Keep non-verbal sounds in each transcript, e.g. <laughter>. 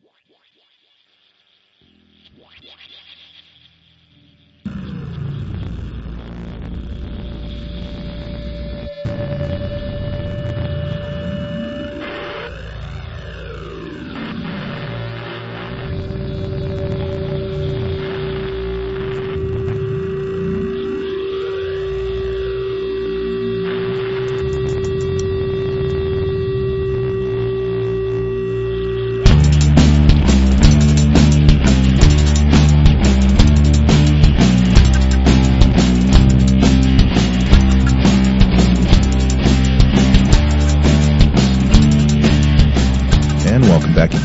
Yeah, yeah, yeah.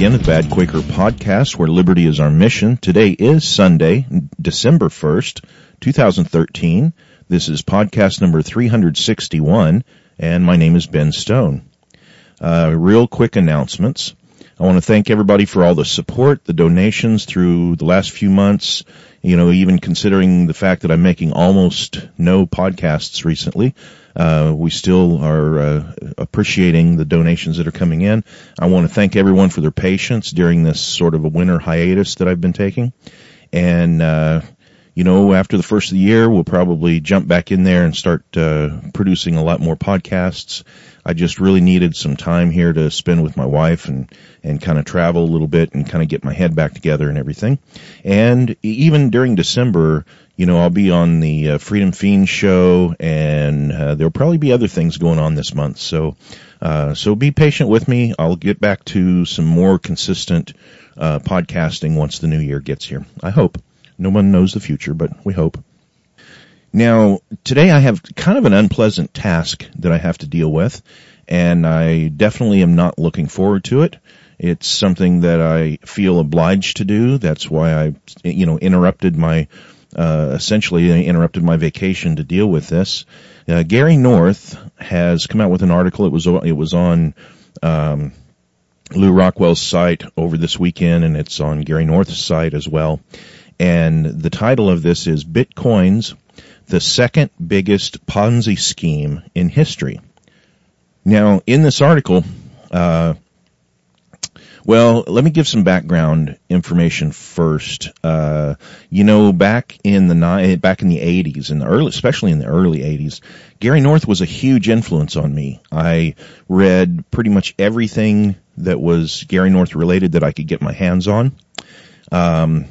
Again the Bad Quaker podcast where liberty is our mission. Today is Sunday, December 1st, 2013. This is podcast number 361 and my name is Ben Stone. Uh, real quick announcements. I want to thank everybody for all the support, the donations through the last few months, you know, even considering the fact that I'm making almost no podcasts recently. Uh, we still are uh, appreciating the donations that are coming in. I want to thank everyone for their patience during this sort of a winter hiatus that I've been taking. And, uh, you know, after the first of the year, we'll probably jump back in there and start uh, producing a lot more podcasts. I just really needed some time here to spend with my wife and and kind of travel a little bit and kind of get my head back together and everything. And even during December, you know, I'll be on the uh, Freedom Feens show, and uh, there'll probably be other things going on this month. So, uh, so be patient with me. I'll get back to some more consistent uh, podcasting once the new year gets here. I hope. No one knows the future, but we hope. Now, today I have kind of an unpleasant task that I have to deal with, and I definitely am not looking forward to it. It's something that I feel obliged to do. That's why I, you know, interrupted my uh, essentially interrupted my vacation to deal with this. Uh, Gary North has come out with an article. It was it was on um, Lew Rockwell's site over this weekend, and it's on Gary North's site as well. And the title of this is Bitcoins, the second biggest Ponzi scheme in history. Now, in this article, uh, well, let me give some background information first. Uh, you know, back in the back in the '80s, in the early, especially in the early '80s, Gary North was a huge influence on me. I read pretty much everything that was Gary North related that I could get my hands on. Um,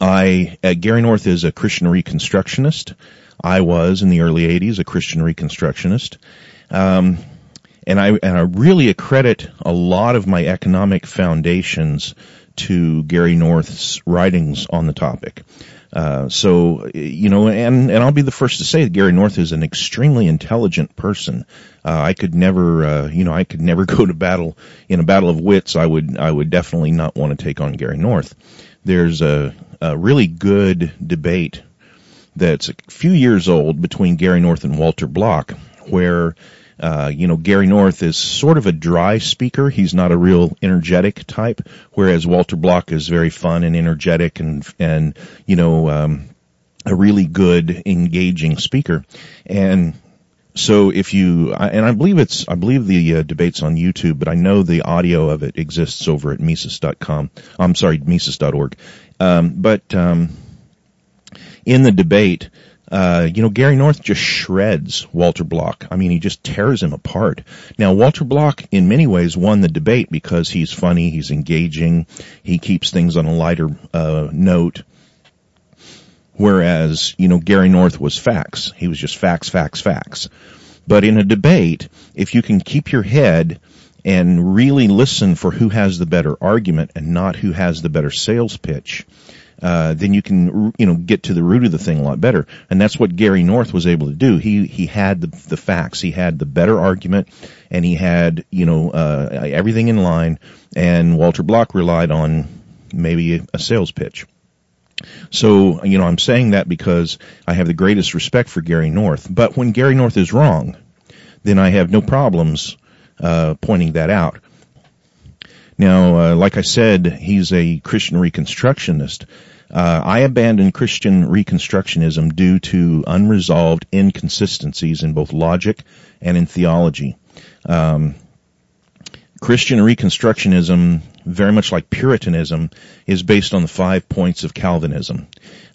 I uh, Gary North is a Christian Reconstructionist. I was in the early '80s a Christian Reconstructionist. Um, and I and I really accredit a lot of my economic foundations to Gary North's writings on the topic. Uh, so you know, and and I'll be the first to say that Gary North is an extremely intelligent person. Uh, I could never, uh, you know, I could never <laughs> go to battle in a battle of wits. I would, I would definitely not want to take on Gary North. There's a, a really good debate that's a few years old between Gary North and Walter Block, where uh, you know, Gary North is sort of a dry speaker. He's not a real energetic type, whereas Walter Block is very fun and energetic and, and, you know, um, a really good, engaging speaker. And so if you, and I believe it's, I believe the uh, debate's on YouTube, but I know the audio of it exists over at Mises.com. I'm sorry, Mises.org. Um, but, um, in the debate, uh, you know, Gary North just shreds Walter Block. I mean, he just tears him apart. Now, Walter Block, in many ways, won the debate because he's funny, he's engaging, he keeps things on a lighter uh, note. Whereas, you know, Gary North was facts. He was just facts, facts, facts. But in a debate, if you can keep your head and really listen for who has the better argument and not who has the better sales pitch, uh, then you can you know get to the root of the thing a lot better. And that's what Gary North was able to do. He he had the, the facts, he had the better argument, and he had you know uh, everything in line. And Walter Block relied on maybe a sales pitch. So, you know, I'm saying that because I have the greatest respect for Gary North. But when Gary North is wrong, then I have no problems uh, pointing that out. Now, uh, like I said, he's a Christian Reconstructionist. Uh, I abandoned Christian Reconstructionism due to unresolved inconsistencies in both logic and in theology. Um, Christian Reconstructionism, very much like Puritanism, is based on the five points of Calvinism.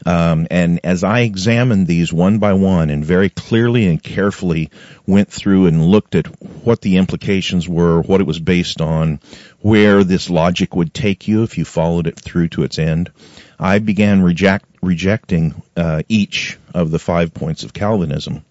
Um, and as I examined these one by one and very clearly and carefully went through and looked at what the implications were, what it was based on, where this logic would take you if you followed it through to its end, I began reject, rejecting uh, each of the five points of Calvinism.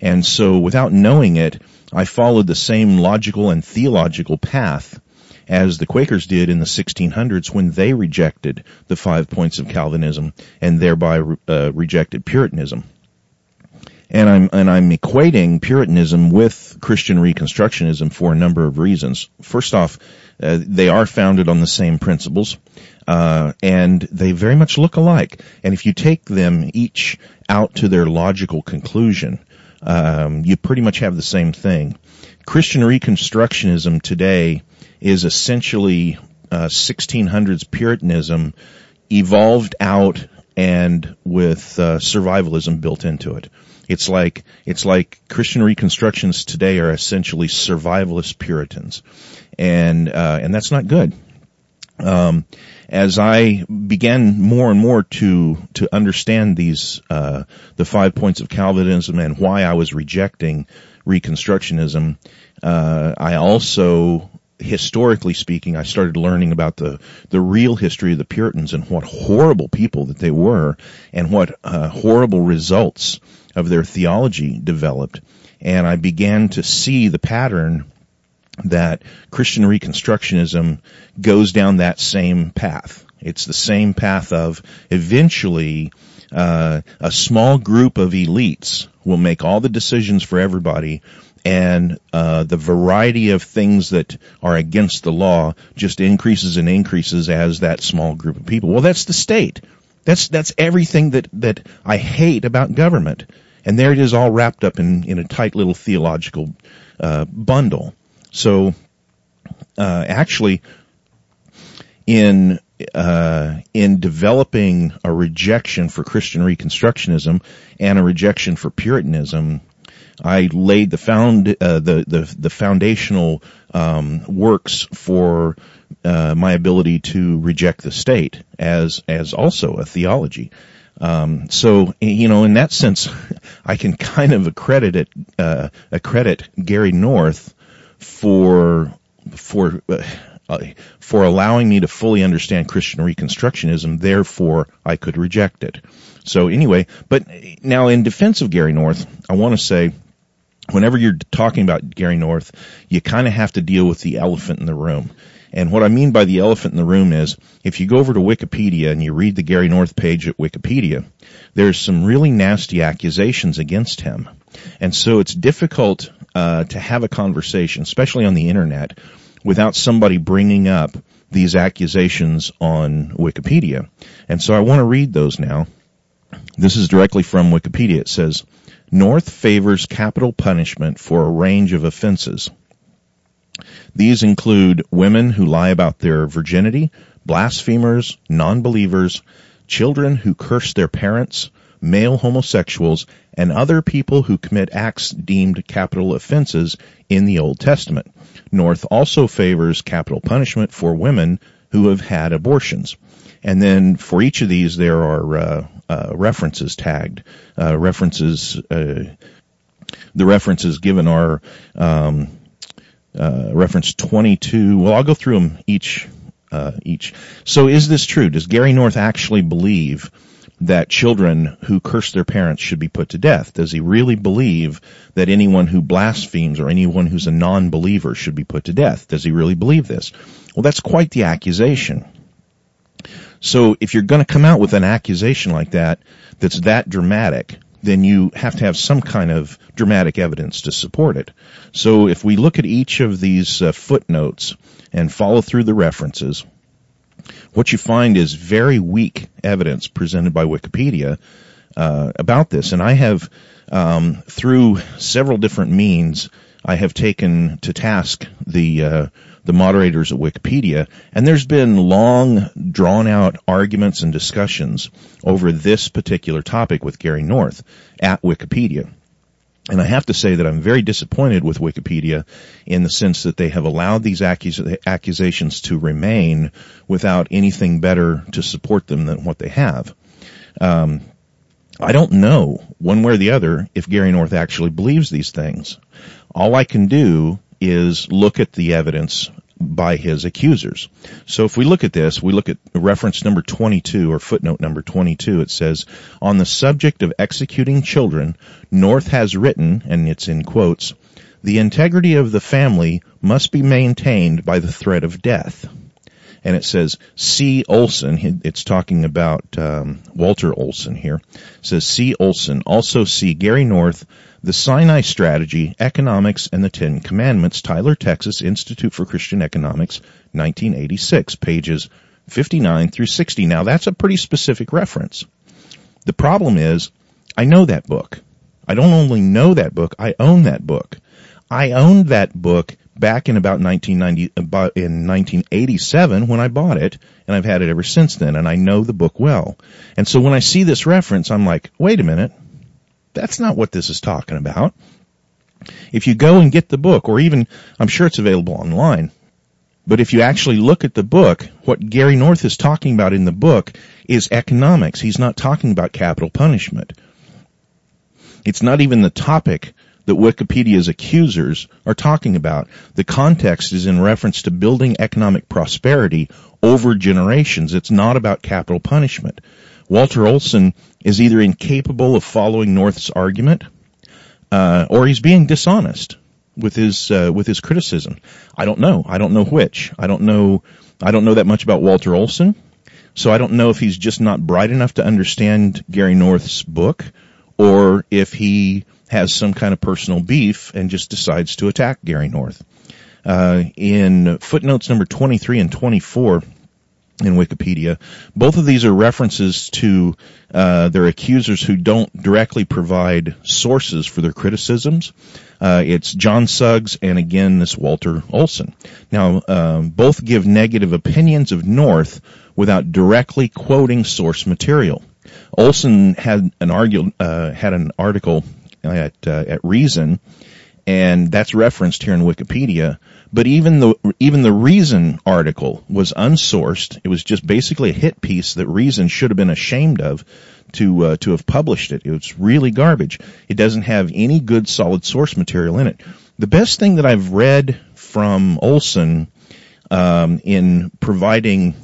And so without knowing it, I followed the same logical and theological path as the Quakers did in the 1600s when they rejected the five points of Calvinism and thereby uh, rejected Puritanism. And I'm and I'm equating Puritanism with Christian Reconstructionism for a number of reasons. First off, uh, they are founded on the same principles, uh, and they very much look alike. And if you take them each out to their logical conclusion, um, you pretty much have the same thing. Christian Reconstructionism today is essentially uh, 1600s Puritanism evolved out and with uh, survivalism built into it. It's like it's like Christian reconstructions today are essentially survivalist Puritans, and uh, and that's not good. Um, as I began more and more to to understand these uh, the five points of Calvinism and why I was rejecting Reconstructionism, uh, I also historically speaking, I started learning about the, the real history of the Puritans and what horrible people that they were and what uh, horrible results of their theology developed. And I began to see the pattern that Christian Reconstructionism goes down that same path. It's the same path of eventually uh, a small group of elites will make all the decisions for everybody and uh, the variety of things that are against the law just increases and increases as that small group of people. Well, that's the state. That's that's everything that that I hate about government, and there it is, all wrapped up in in a tight little theological uh, bundle. So, uh, actually, in uh, in developing a rejection for Christian Reconstructionism and a rejection for Puritanism, I laid the found uh, the, the the foundational um, works for uh, my ability to reject the state as as also a theology. Um, so you know, in that sense, <laughs> I can kind of accredit it, uh, accredit Gary North for for uh, for allowing me to fully understand Christian Reconstructionism. Therefore, I could reject it. So anyway, but now in defense of Gary North, I want to say whenever you're talking about Gary North, you kind of have to deal with the elephant in the room. And what I mean by the elephant in the room is if you go over to Wikipedia and you read the Gary North page at Wikipedia, there's some really nasty accusations against him. And so it's difficult uh, to have a conversation, especially on the internet, without somebody bringing up these accusations on Wikipedia. And so I want to read those now. This is directly from Wikipedia. It says, North favors capital punishment for a range of offenses. These include women who lie about their virginity, blasphemers, non-believers, children who curse their parents, male homosexuals, and other people who commit acts deemed capital offenses in the Old Testament. North also favors capital punishment for women who have had abortions. And then for each of these, there are uh, uh, references tagged. Uh, references, uh, the references given are um, uh, reference 22. Well, I'll go through them each. Uh, each. So, is this true? Does Gary North actually believe that children who curse their parents should be put to death? Does he really believe that anyone who blasphemes or anyone who's a non-believer should be put to death? Does he really believe this? Well, that's quite the accusation. So if you're going to come out with an accusation like that, that's that dramatic, then you have to have some kind of dramatic evidence to support it. So if we look at each of these uh, footnotes and follow through the references, what you find is very weak evidence presented by Wikipedia uh, about this. And I have, um, through several different means, I have taken to task the uh, the moderators at Wikipedia, and there's been long, drawn out arguments and discussions over this particular topic with Gary North at Wikipedia. And I have to say that I'm very disappointed with Wikipedia in the sense that they have allowed these accus- accusations to remain without anything better to support them than what they have. Um, I don't know one way or the other if Gary North actually believes these things. All I can do is look at the evidence by his accusers. So if we look at this, we look at reference number 22 or footnote number 22. It says, on the subject of executing children, North has written, and it's in quotes, the integrity of the family must be maintained by the threat of death. And it says C. Olson. It's talking about um, Walter Olson here. It says C. Olson. Also see Gary North the Sinai Strategy, Economics, and the Ten Commandments, Tyler, Texas, Institute for Christian Economics, 1986, pages 59 through 60. Now that's a pretty specific reference. The problem is, I know that book. I don't only know that book, I own that book. I owned that book back in about 1990, about in 1987 when I bought it, and I've had it ever since then, and I know the book well. And so when I see this reference, I'm like, wait a minute, that's not what this is talking about. If you go and get the book, or even, I'm sure it's available online, but if you actually look at the book, what Gary North is talking about in the book is economics. He's not talking about capital punishment. It's not even the topic that Wikipedia's accusers are talking about. The context is in reference to building economic prosperity over generations. It's not about capital punishment. Walter Olson is either incapable of following North's argument, uh, or he's being dishonest with his uh, with his criticism. I don't know. I don't know which. I don't know. I don't know that much about Walter Olson, so I don't know if he's just not bright enough to understand Gary North's book, or if he has some kind of personal beef and just decides to attack Gary North. Uh, in footnotes number 23 and 24, in Wikipedia. Both of these are references to uh, their accusers who don't directly provide sources for their criticisms. Uh, it's John Suggs and again this Walter Olson. Now, um, both give negative opinions of North without directly quoting source material. Olson had an argue, uh, had an article at uh, at Reason, and that's referenced here in Wikipedia but even the even the Reason article was unsourced. It was just basically a hit piece that Reason should have been ashamed of to uh, to have published it. It was really garbage. It doesn't have any good solid source material in it. The best thing that I've read from Olson um, in providing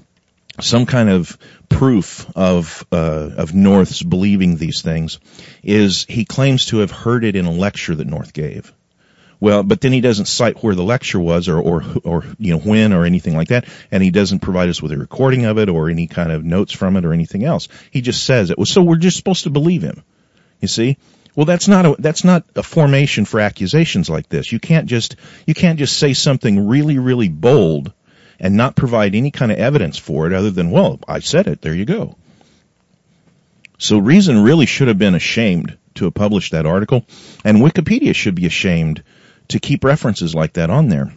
some kind of proof of uh, of North's believing these things is he claims to have heard it in a lecture that North gave. Well, but then he doesn't cite where the lecture was or, or, or, you know, when or anything like that. And he doesn't provide us with a recording of it or any kind of notes from it or anything else. He just says it. Well, so we're just supposed to believe him. You see? Well, that's not a, that's not a formation for accusations like this. You can't just, you can't just say something really, really bold and not provide any kind of evidence for it other than, well, I said it. There you go. So Reason really should have been ashamed to have published that article, and Wikipedia should be ashamed to keep references like that on there.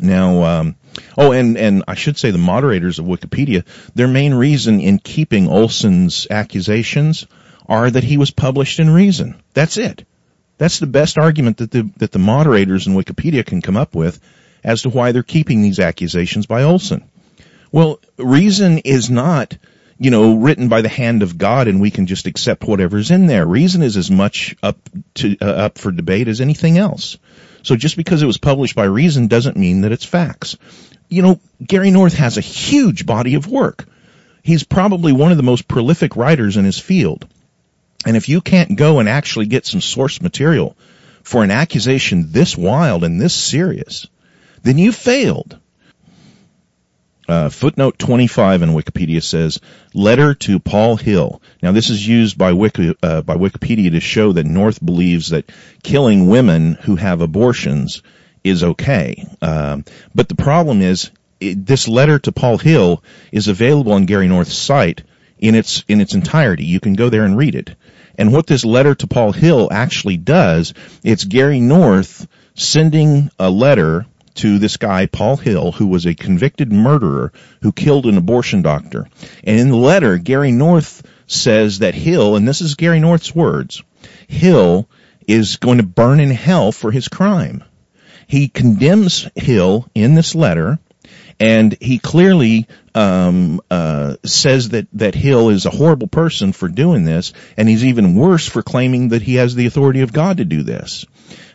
Now, um, oh, and, and I should say the moderators of Wikipedia, their main reason in keeping Olson's accusations are that he was published in Reason. That's it. That's the best argument that the, that the moderators in Wikipedia can come up with as to why they're keeping these accusations by Olson. Well, Reason is not you know, written by the hand of God and we can just accept whatever's in there. Reason is as much up to, uh, up for debate as anything else. So just because it was published by Reason doesn't mean that it's facts. You know, Gary North has a huge body of work. He's probably one of the most prolific writers in his field. And if you can't go and actually get some source material for an accusation this wild and this serious, then you failed. Uh, footnote 25 in Wikipedia says, letter to Paul Hill. Now this is used by, Wiki, uh, by Wikipedia to show that North believes that killing women who have abortions is okay. Um, but the problem is, it, this letter to Paul Hill is available on Gary North's site in its, in its entirety. You can go there and read it. And what this letter to Paul Hill actually does, it's Gary North sending a letter to this guy, Paul Hill, who was a convicted murderer who killed an abortion doctor. And in the letter, Gary North says that Hill, and this is Gary North's words, Hill is going to burn in hell for his crime. He condemns Hill in this letter, and he clearly um, uh, says that that Hill is a horrible person for doing this, and he's even worse for claiming that he has the authority of God to do this.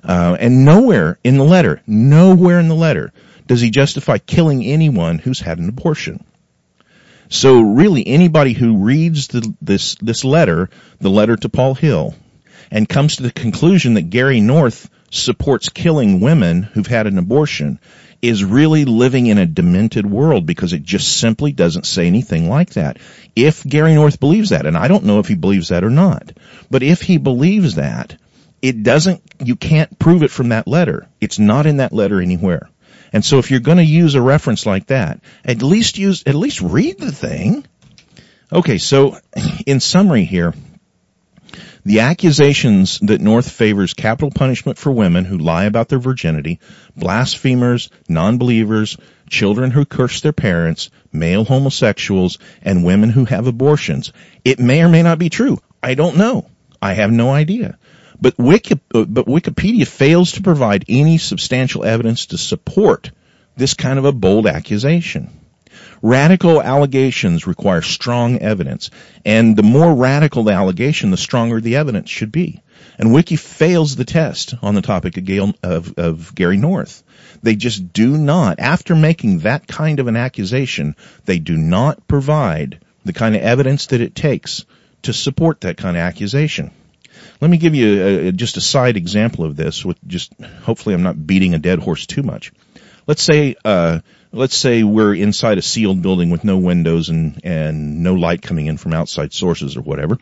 Uh, and nowhere in the letter, nowhere in the letter, does he justify killing anyone who's had an abortion. So really, anybody who reads the, this this letter, the letter to Paul Hill, and comes to the conclusion that Gary North supports killing women who've had an abortion is really living in a demented world because it just simply doesn't say anything like that. If Gary North believes that, and I don't know if he believes that or not, but if he believes that, it doesn't, you can't prove it from that letter. It's not in that letter anywhere. And so if you're going to use a reference like that, at least use, at least read the thing. Okay, so in summary here, the accusations that North favors capital punishment for women who lie about their virginity, blasphemers, non-believers, children who curse their parents, male homosexuals, and women who have abortions. It may or may not be true. I don't know. I have no idea. But, Wiki, but Wikipedia fails to provide any substantial evidence to support this kind of a bold accusation. Radical allegations require strong evidence, and the more radical the allegation, the stronger the evidence should be. And Wiki fails the test on the topic of, Gail, of, of Gary North. They just do not, after making that kind of an accusation, they do not provide the kind of evidence that it takes to support that kind of accusation. Let me give you a, a, just a side example of this with just, hopefully I'm not beating a dead horse too much. Let's say, uh, let's say we're inside a sealed building with no windows and, and no light coming in from outside sources or whatever.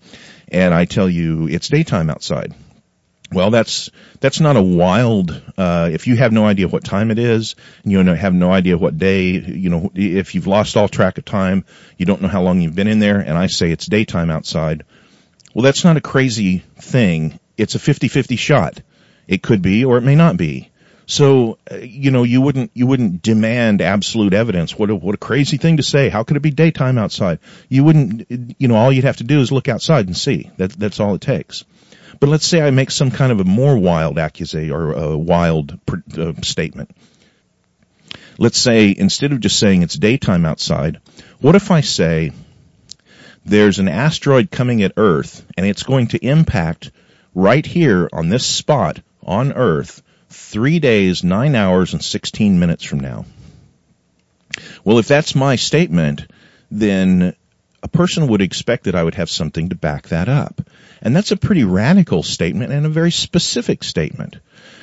And I tell you it's daytime outside. Well, that's, that's not a wild, uh, if you have no idea what time it is, and you have no idea what day, you know, if you've lost all track of time, you don't know how long you've been in there, and I say it's daytime outside, well, that's not a crazy thing. It's a 50-50 shot. It could be or it may not be. So, uh, you know, you wouldn't, you wouldn't demand absolute evidence. What a, what a crazy thing to say. How could it be daytime outside? You wouldn't, you know, all you'd have to do is look outside and see. That, that's all it takes. But let's say I make some kind of a more wild accusation or a wild uh, statement. Let's say instead of just saying it's daytime outside, what if I say there's an asteroid coming at Earth and it's going to impact right here on this spot on Earth three days, nine hours, and 16 minutes from now. Well, if that's my statement, then a person would expect that I would have something to back that up. And that's a pretty radical statement and a very specific statement.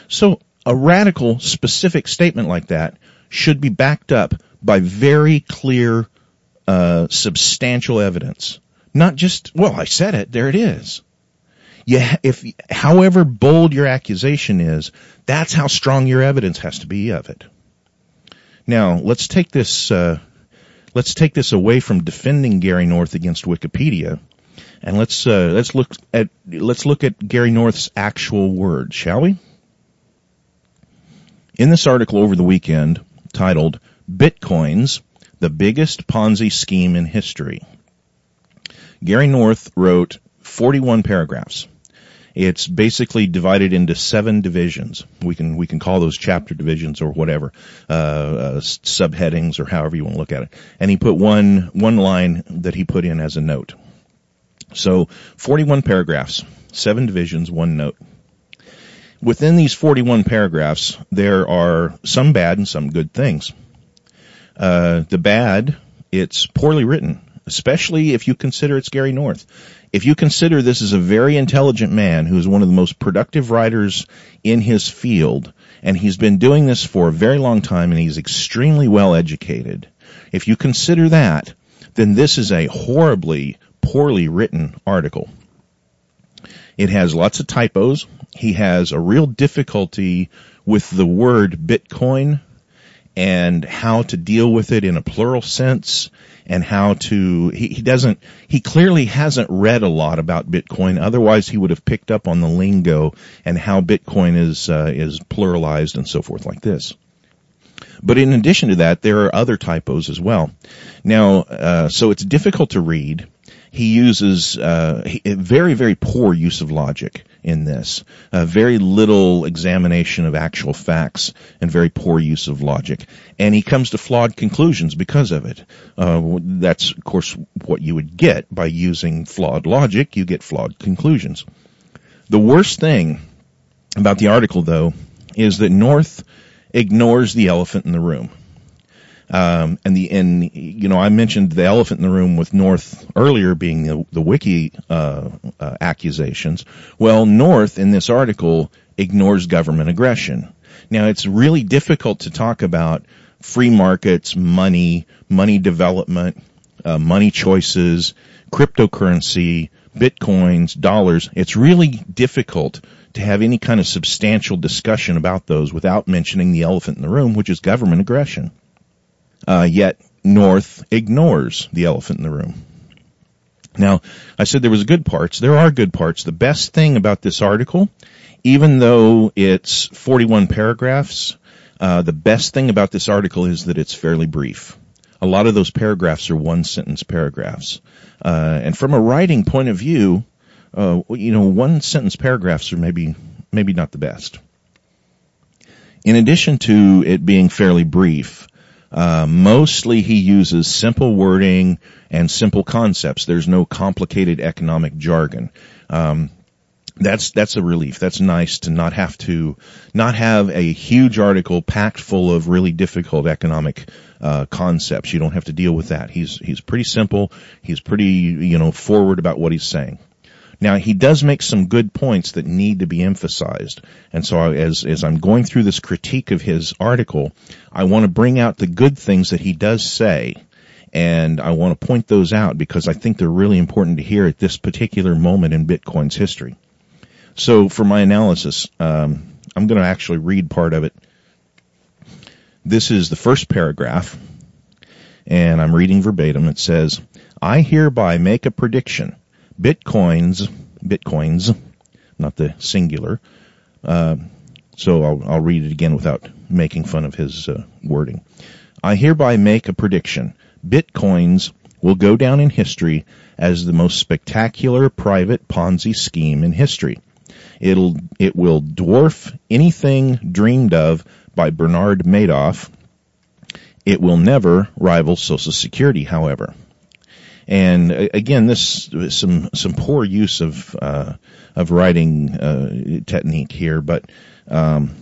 So a radical, specific statement like that should be backed up by very clear, uh, substantial evidence. Not just, well, I said it, there it is. Yeah, if, however bold your accusation is, that's how strong your evidence has to be of it. Now, let's take this, uh, let's take this away from defending Gary North against Wikipedia, and let's, uh, let's look at, let's look at Gary North's actual words, shall we? In this article over the weekend, titled Bitcoins, the biggest Ponzi scheme in history, Gary North wrote 41 paragraphs. It's basically divided into seven divisions. We can we can call those chapter divisions or whatever, uh, uh, subheadings or however you want to look at it. And he put one one line that he put in as a note. So 41 paragraphs, seven divisions, one note. Within these 41 paragraphs, there are some bad and some good things. Uh, the bad, it's poorly written especially if you consider it's Gary North. If you consider this is a very intelligent man who is one of the most productive writers in his field, and he's been doing this for a very long time and he's extremely well educated, if you consider that, then this is a horribly poorly written article. It has lots of typos. He has a real difficulty with the word Bitcoin and how to deal with it in a plural sense and how to, he, he doesn't, he clearly hasn't read a lot about Bitcoin. Otherwise he would have picked up on the lingo and how Bitcoin is, uh, is pluralized and so forth like this. But in addition to that, there are other typos as well. Now, uh, so it's difficult to read. He uses uh, very, very poor use of logic in this. Uh, very little examination of actual facts and very poor use of logic. And he comes to flawed conclusions because of it. Uh, that's, of course, what you would get by using flawed logic. You get flawed conclusions. The worst thing about the article, though, is that North ignores the elephant in the room. Um, and the and you know I mentioned the elephant in the room with North earlier being the, the wiki uh, uh, accusations. Well, North in this article ignores government aggression. Now it's really difficult to talk about free markets, money, money development, uh, money choices, cryptocurrency, bitcoins, dollars. It's really difficult to have any kind of substantial discussion about those without mentioning the elephant in the room, which is government aggression. Uh, yet North ignores the elephant in the room. Now, I said there was good parts. There are good parts. The best thing about this article, even though it's 41 paragraphs, uh, the best thing about this article is that it's fairly brief. A lot of those paragraphs are one sentence paragraphs. Uh, and from a writing point of view, uh, you know, one sentence paragraphs are maybe, maybe not the best. In addition to it being fairly brief, uh, mostly he uses simple wording and simple concepts. There's no complicated economic jargon. Um, that's that's a relief. That's nice to not have to not have a huge article packed full of really difficult economic uh, concepts. You don't have to deal with that. He's he's pretty simple. He's pretty you know forward about what he's saying. Now he does make some good points that need to be emphasized. And so as, as I'm going through this critique of his article, I want to bring out the good things that he does say. And I want to point those out because I think they're really important to hear at this particular moment in Bitcoin's history. So for my analysis, um, I'm going to actually read part of it. This is the first paragraph, and I'm reading verbatim. It says, I hereby make a prediction bitcoins, bitcoins, not the singular. Uh, so I'll, I'll, read it again without making fun of his uh, wording. I hereby make a prediction. Bitcoins will go down in history as the most spectacular private Ponzi scheme in history. It'll, it will dwarf anything dreamed of by Bernard Madoff. It will never rival Social Security, however. And uh, again, this some some poor use of uh, of writing uh, technique here, but um,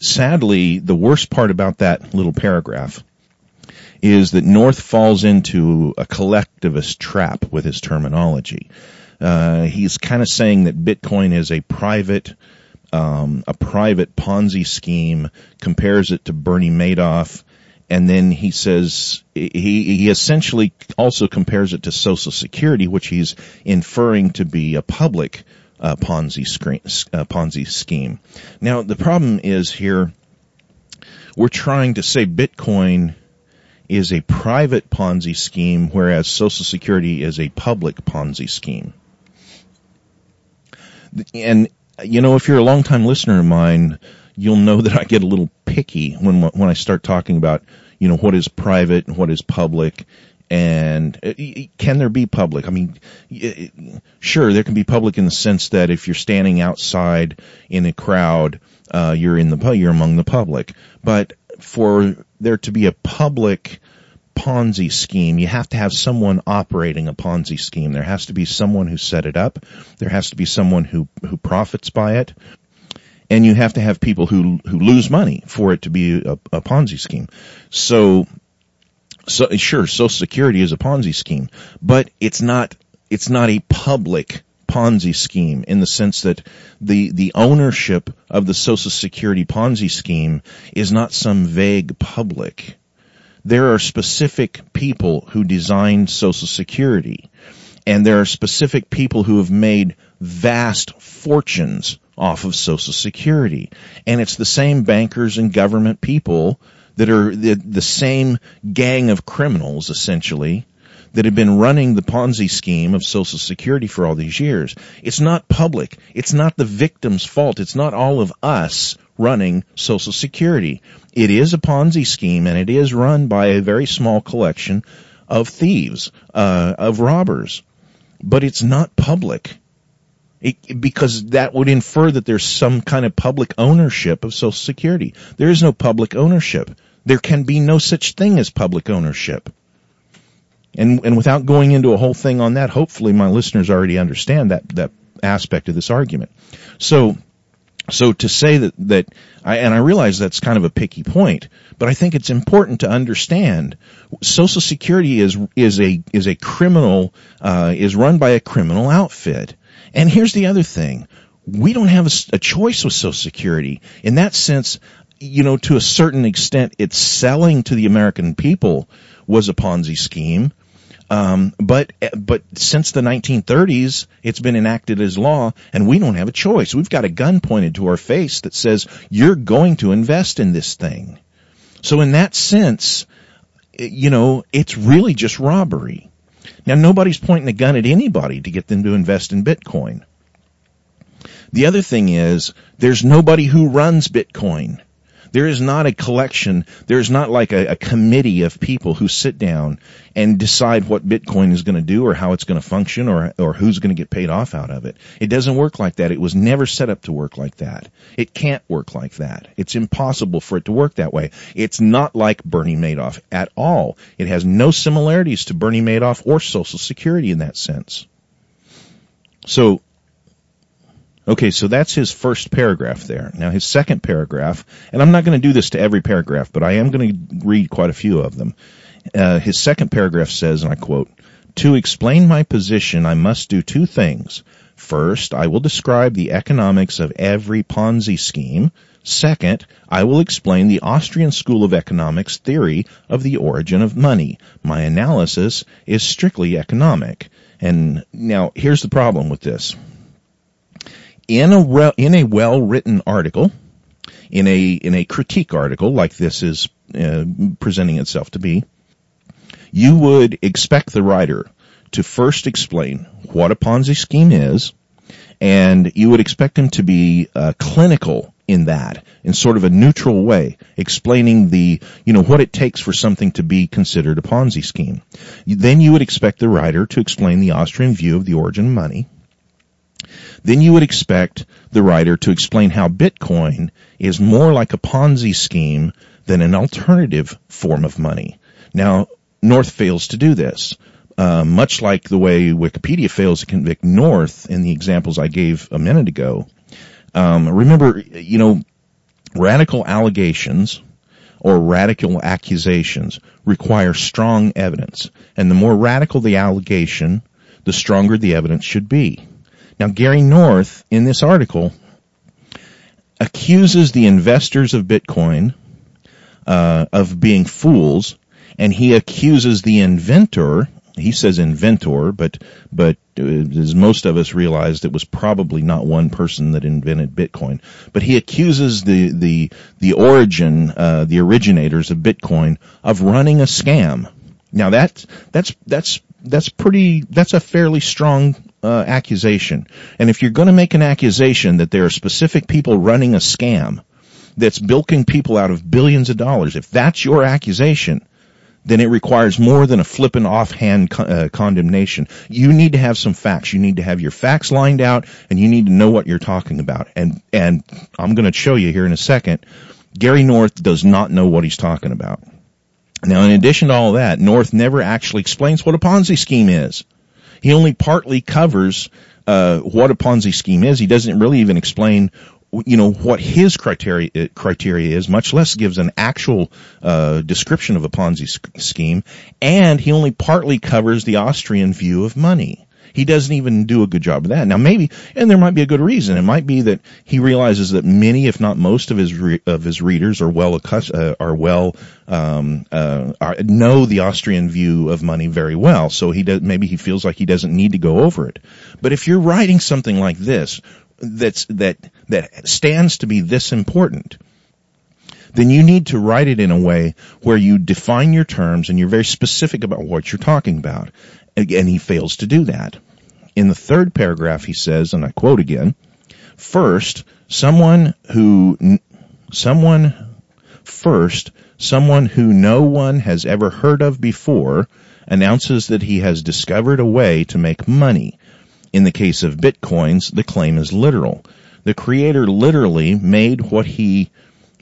sadly, the worst part about that little paragraph is that North falls into a collectivist trap with his terminology. Uh, he's kind of saying that Bitcoin is a private um, a private Ponzi scheme, compares it to Bernie Madoff, and then he says he he essentially also compares it to Social Security, which he's inferring to be a public uh, Ponzi screen, uh, Ponzi scheme. Now the problem is here we're trying to say Bitcoin is a private Ponzi scheme, whereas Social Security is a public Ponzi scheme. And you know, if you're a longtime listener of mine, you'll know that I get a little picky when when I start talking about you know what is private and what is public and uh, can there be public? I mean, sure, there can be public in the sense that if you're standing outside in a crowd, uh, you're in the you're among the public. But for there to be a public Ponzi scheme, you have to have someone operating a Ponzi scheme. There has to be someone who set it up. There has to be someone who who profits by it and you have to have people who who lose money for it to be a, a Ponzi scheme. So, so sure, Social Security is a Ponzi scheme, but it's not it's not a public Ponzi scheme in the sense that the the ownership of the Social Security Ponzi scheme is not some vague public. There are specific people who designed Social Security, and there are specific people who have made vast fortunes off of Social Security. And it's the same bankers and government people that are the, the same gang of criminals, essentially, that have been running the Ponzi scheme of Social Security for all these years. It's not public. It's not the victim's fault. It's not all of us running Social Security. It is a Ponzi scheme and it is run by a very small collection of thieves, uh, of robbers. But it's not public. It, because that would infer that there's some kind of public ownership of Social Security. There is no public ownership. There can be no such thing as public ownership. And, and without going into a whole thing on that, hopefully my listeners already understand that, that aspect of this argument. So, so to say that, that I, and I realize that's kind of a picky point, but I think it's important to understand Social Security is, is a, is a criminal, uh, is run by a criminal outfit. And here's the other thing. We don't have a, a choice with Social Security. In that sense, you know, to a certain extent, it's selling to the American people was a Ponzi scheme. Um, but but since the 1930s, it's been enacted as law, and we don't have a choice. We've got a gun pointed to our face that says you're going to invest in this thing. So in that sense, you know, it's really just robbery. Now nobody's pointing a gun at anybody to get them to invest in Bitcoin. The other thing is, there's nobody who runs Bitcoin. There is not a collection, there is not like a, a committee of people who sit down and decide what Bitcoin is going to do or how it's going to function or, or who's going to get paid off out of it. It doesn't work like that. It was never set up to work like that. It can't work like that. It's impossible for it to work that way. It's not like Bernie Madoff at all. It has no similarities to Bernie Madoff or Social Security in that sense. So Okay, so that's his first paragraph there. Now his second paragraph, and I'm not going to do this to every paragraph, but I am going to read quite a few of them. Uh, his second paragraph says, and I quote, to explain my position, I must do two things. First, I will describe the economics of every Ponzi scheme. Second, I will explain the Austrian School of Economics theory of the origin of money. My analysis is strictly economic. And now, here's the problem with this in a re- in a well written article, in a in a critique article like this is uh, presenting itself to be, you would expect the writer to first explain what a Ponzi scheme is, and you would expect him to be uh, clinical in that, in sort of a neutral way, explaining the, you know, what it takes for something to be considered a Ponzi scheme. Then you would expect the writer to explain the Austrian view of the origin of money, then you would expect the writer to explain how Bitcoin is more like a Ponzi scheme than an alternative form of money. Now, North fails to do this. Uh, much like the way Wikipedia fails to convict North in the examples I gave a minute ago. Um, remember, you know, radical allegations or radical accusations require strong evidence. And the more radical the allegation, the stronger the evidence should be. Now, Gary North, in this article, accuses the investors of Bitcoin uh, of being fools, and he accuses the inventor. He says inventor, but but uh, as most of us realized, it was probably not one person that invented Bitcoin. But he accuses the the the origin, uh, the originators of Bitcoin, of running a scam. Now that's that's that's that's pretty that's a fairly strong uh, accusation. And if you're going to make an accusation that there are specific people running a scam that's bilking people out of billions of dollars, if that's your accusation, then it requires more than a flippant offhand co- uh, condemnation. You need to have some facts. You need to have your facts lined out and you need to know what you're talking about. And, and I'm going to show you here in a second. Gary North does not know what he's talking about. Now, in addition to all that, North never actually explains what a Ponzi scheme is. He only partly covers uh, what a Ponzi scheme is. He doesn't really even explain you know what his criteria criteria is, much less gives an actual uh, description of a Ponzi scheme, and he only partly covers the Austrian view of money. He doesn't even do a good job of that. Now maybe, and there might be a good reason. It might be that he realizes that many, if not most of his re- of his readers are well uh, are well um, uh, are, know the Austrian view of money very well. So he does maybe he feels like he doesn't need to go over it. But if you're writing something like this, that's that that stands to be this important then you need to write it in a way where you define your terms and you're very specific about what you're talking about. And he fails to do that. In the third paragraph, he says, and I quote again, first, someone who, someone, first, someone who no one has ever heard of before announces that he has discovered a way to make money. In the case of bitcoins, the claim is literal. The creator literally made what he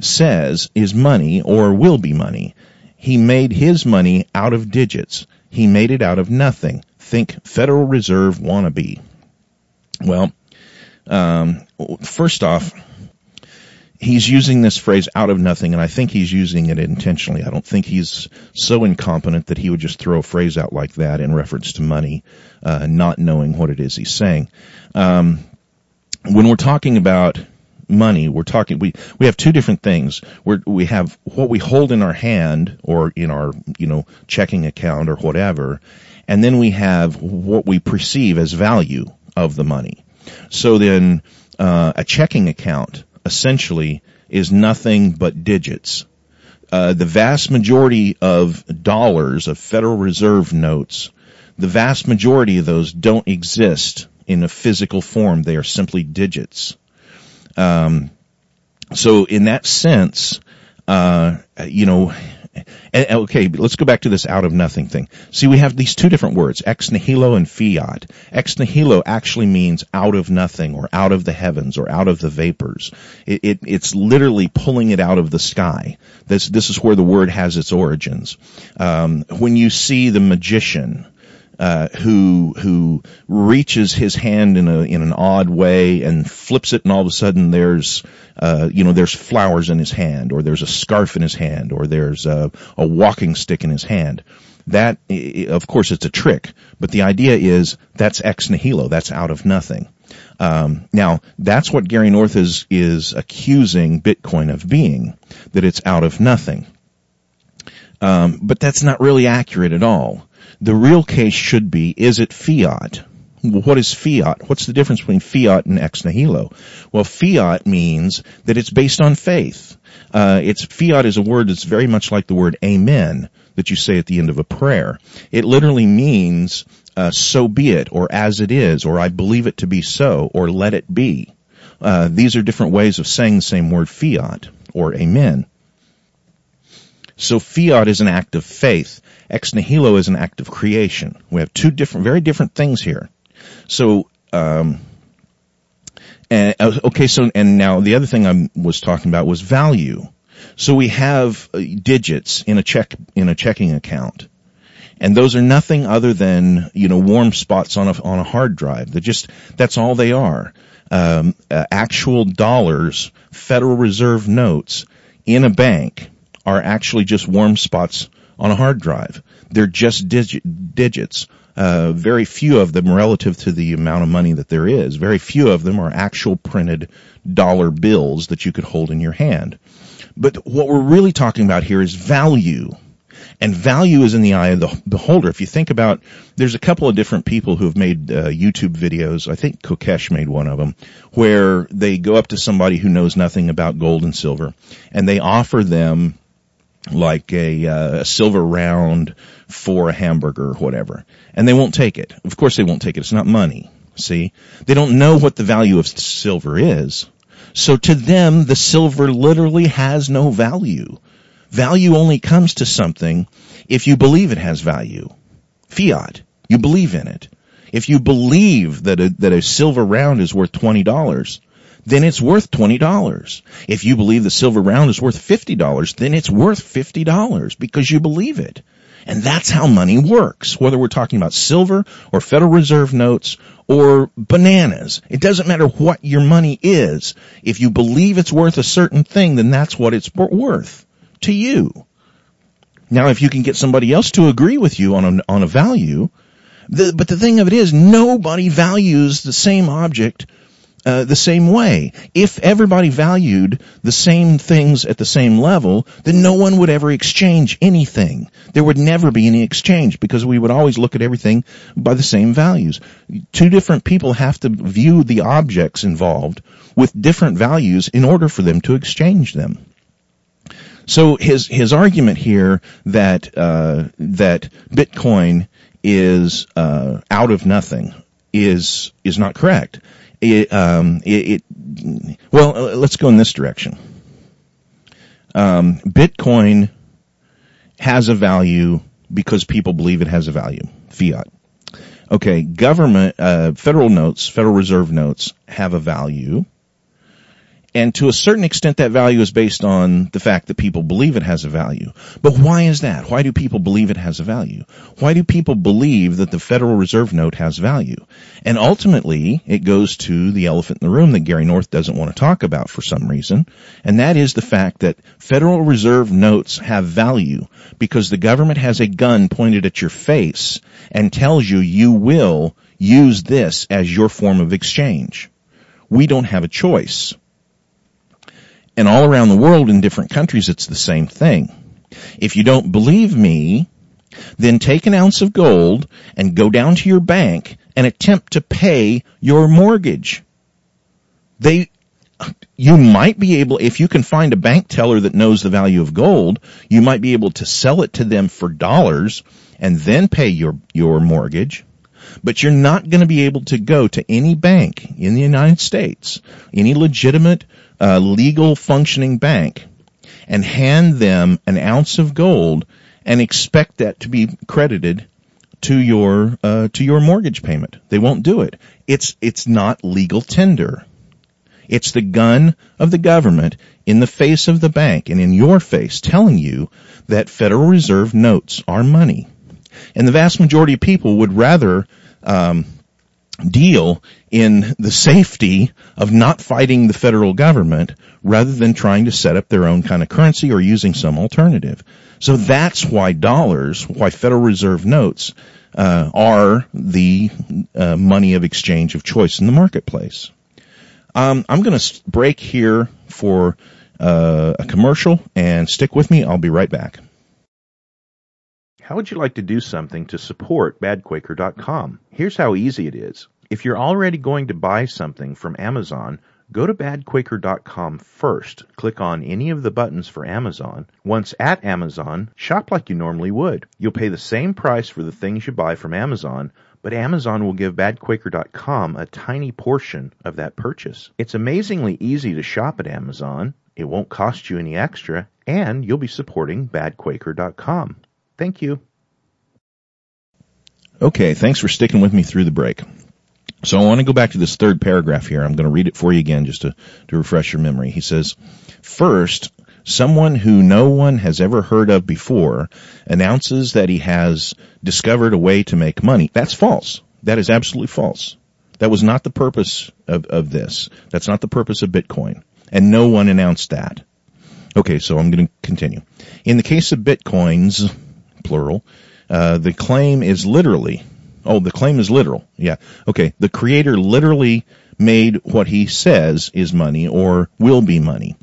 says is money or will be money. He made his money out of digits. He made it out of nothing. Think Federal Reserve wannabe. Well, um, first off, he's using this phrase out of nothing, and I think he's using it intentionally. I don't think he's so incompetent that he would just throw a phrase out like that in reference to money, uh, not knowing what it is he's saying. Um, when we're talking about money, we're talking, we, we have two different things. We're, we have what we hold in our hand or in our, you know, checking account or whatever, and then we have what we perceive as value of the money. So then, uh, a checking account essentially is nothing but digits. Uh, the vast majority of dollars, of Federal Reserve notes, the vast majority of those don't exist in a physical form. They are simply digits. Um, so in that sense, uh, you know, okay, let's go back to this out of nothing thing. See, we have these two different words, ex nihilo and fiat. Ex nihilo actually means out of nothing or out of the heavens or out of the vapors. It, it, it's literally pulling it out of the sky. This, this is where the word has its origins. Um, when you see the magician, uh, who who reaches his hand in a in an odd way and flips it, and all of a sudden there's uh, you know there's flowers in his hand, or there's a scarf in his hand, or there's a, a walking stick in his hand. That, of course, it's a trick, but the idea is that's ex nihilo. That's out of nothing. Um, now, that's what Gary North is is accusing Bitcoin of being, that it's out of nothing. Um, but that's not really accurate at all the real case should be, is it fiat? What is fiat? What's the difference between fiat and ex nihilo? Well, fiat means that it's based on faith. Uh, it's fiat is a word that's very much like the word amen that you say at the end of a prayer. It literally means uh, so be it, or as it is, or I believe it to be so, or let it be. Uh, these are different ways of saying the same word fiat or amen. So fiat is an act of faith. Ex nihilo is an act of creation. We have two different, very different things here. So, um, and, uh, okay, so, and now the other thing I was talking about was value. So we have uh, digits in a check, in a checking account. And those are nothing other than, you know, warm spots on a, on a hard drive. They're just, that's all they are. Um, uh, actual dollars, Federal Reserve notes in a bank are actually just warm spots on a hard drive. They're just digits. Uh, very few of them relative to the amount of money that there is. Very few of them are actual printed dollar bills that you could hold in your hand. But what we're really talking about here is value. And value is in the eye of the beholder. If you think about, there's a couple of different people who have made uh, YouTube videos. I think Kokesh made one of them, where they go up to somebody who knows nothing about gold and silver, and they offer them like a, uh, a silver round for a hamburger or whatever. And they won't take it. Of course they won't take it. It's not money. See? They don't know what the value of silver is. So to them, the silver literally has no value. Value only comes to something if you believe it has value. Fiat. You believe in it. If you believe that a, that a silver round is worth $20, then it's worth $20. If you believe the silver round is worth $50, then it's worth $50 because you believe it. And that's how money works, whether we're talking about silver or Federal Reserve notes or bananas. It doesn't matter what your money is. If you believe it's worth a certain thing, then that's what it's worth to you. Now, if you can get somebody else to agree with you on a, on a value, the, but the thing of it is, nobody values the same object uh, the same way. If everybody valued the same things at the same level, then no one would ever exchange anything. There would never be any exchange because we would always look at everything by the same values. Two different people have to view the objects involved with different values in order for them to exchange them. So his his argument here that uh, that Bitcoin is uh, out of nothing is is not correct it, um, it, it, well, uh, let's go in this direction. Um, Bitcoin has a value because people believe it has a value, fiat. Okay, government, uh, federal notes, Federal Reserve notes have a value. And to a certain extent, that value is based on the fact that people believe it has a value. But why is that? Why do people believe it has a value? Why do people believe that the Federal Reserve note has value? And ultimately, it goes to the elephant in the room that Gary North doesn't want to talk about for some reason. And that is the fact that Federal Reserve notes have value because the government has a gun pointed at your face and tells you you will use this as your form of exchange. We don't have a choice. And all around the world in different countries, it's the same thing. If you don't believe me, then take an ounce of gold and go down to your bank and attempt to pay your mortgage. They, you might be able, if you can find a bank teller that knows the value of gold, you might be able to sell it to them for dollars and then pay your, your mortgage. But you're not going to be able to go to any bank in the United States, any legitimate uh, legal functioning bank and hand them an ounce of gold and expect that to be credited to your uh, to your mortgage payment. They won't do it. It's it's not legal tender. It's the gun of the government in the face of the bank and in your face telling you that Federal Reserve notes are money. And the vast majority of people would rather um, deal in the safety of not fighting the federal government rather than trying to set up their own kind of currency or using some alternative. So that's why dollars, why Federal Reserve notes uh, are the uh, money of exchange of choice in the marketplace. Um, I'm going to break here for uh, a commercial and stick with me. I'll be right back. How would you like to do something to support badquaker.com? Here's how easy it is. If you're already going to buy something from Amazon, go to badquaker.com first. Click on any of the buttons for Amazon. Once at Amazon, shop like you normally would. You'll pay the same price for the things you buy from Amazon, but Amazon will give badquaker.com a tiny portion of that purchase. It's amazingly easy to shop at Amazon. It won't cost you any extra, and you'll be supporting badquaker.com. Thank you. Okay, thanks for sticking with me through the break. So I want to go back to this third paragraph here. I'm going to read it for you again just to, to refresh your memory. He says, first, someone who no one has ever heard of before announces that he has discovered a way to make money. That's false. That is absolutely false. That was not the purpose of, of this. That's not the purpose of Bitcoin. And no one announced that. Okay, so I'm going to continue. In the case of Bitcoins, plural. Uh, the claim is literally, oh, the claim is literal. Yeah. Okay. The creator literally made what he says is money or will be money.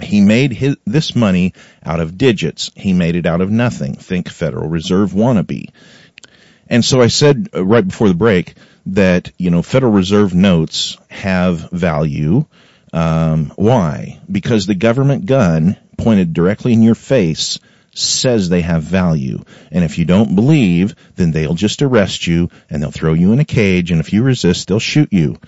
He made his, this money out of digits. He made it out of nothing. Think Federal Reserve wannabe. And so I said uh, right before the break that, you know, Federal Reserve notes have value. Um, why? Because the government gun pointed directly in your face says they have value. And if you don't believe, then they'll just arrest you and they'll throw you in a cage and if you resist, they'll shoot you.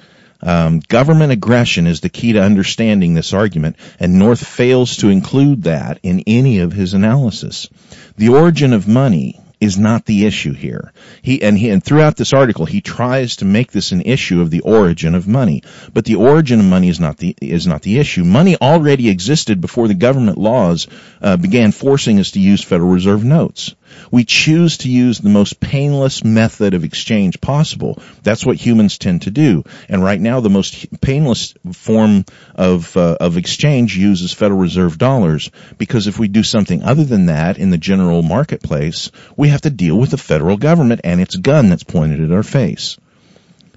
Um, government aggression is the key to understanding this argument, and North fails to include that in any of his analysis. The origin of money is not the issue here. He and he and throughout this article he tries to make this an issue of the origin of money. But the origin of money is not the is not the issue. Money already existed before the government laws uh, began forcing us to use Federal Reserve notes. We choose to use the most painless method of exchange possible. That's what humans tend to do. And right now, the most painless form of uh, of exchange uses Federal Reserve dollars because if we do something other than that in the general marketplace, we have to deal with the federal government and its gun that's pointed at our face.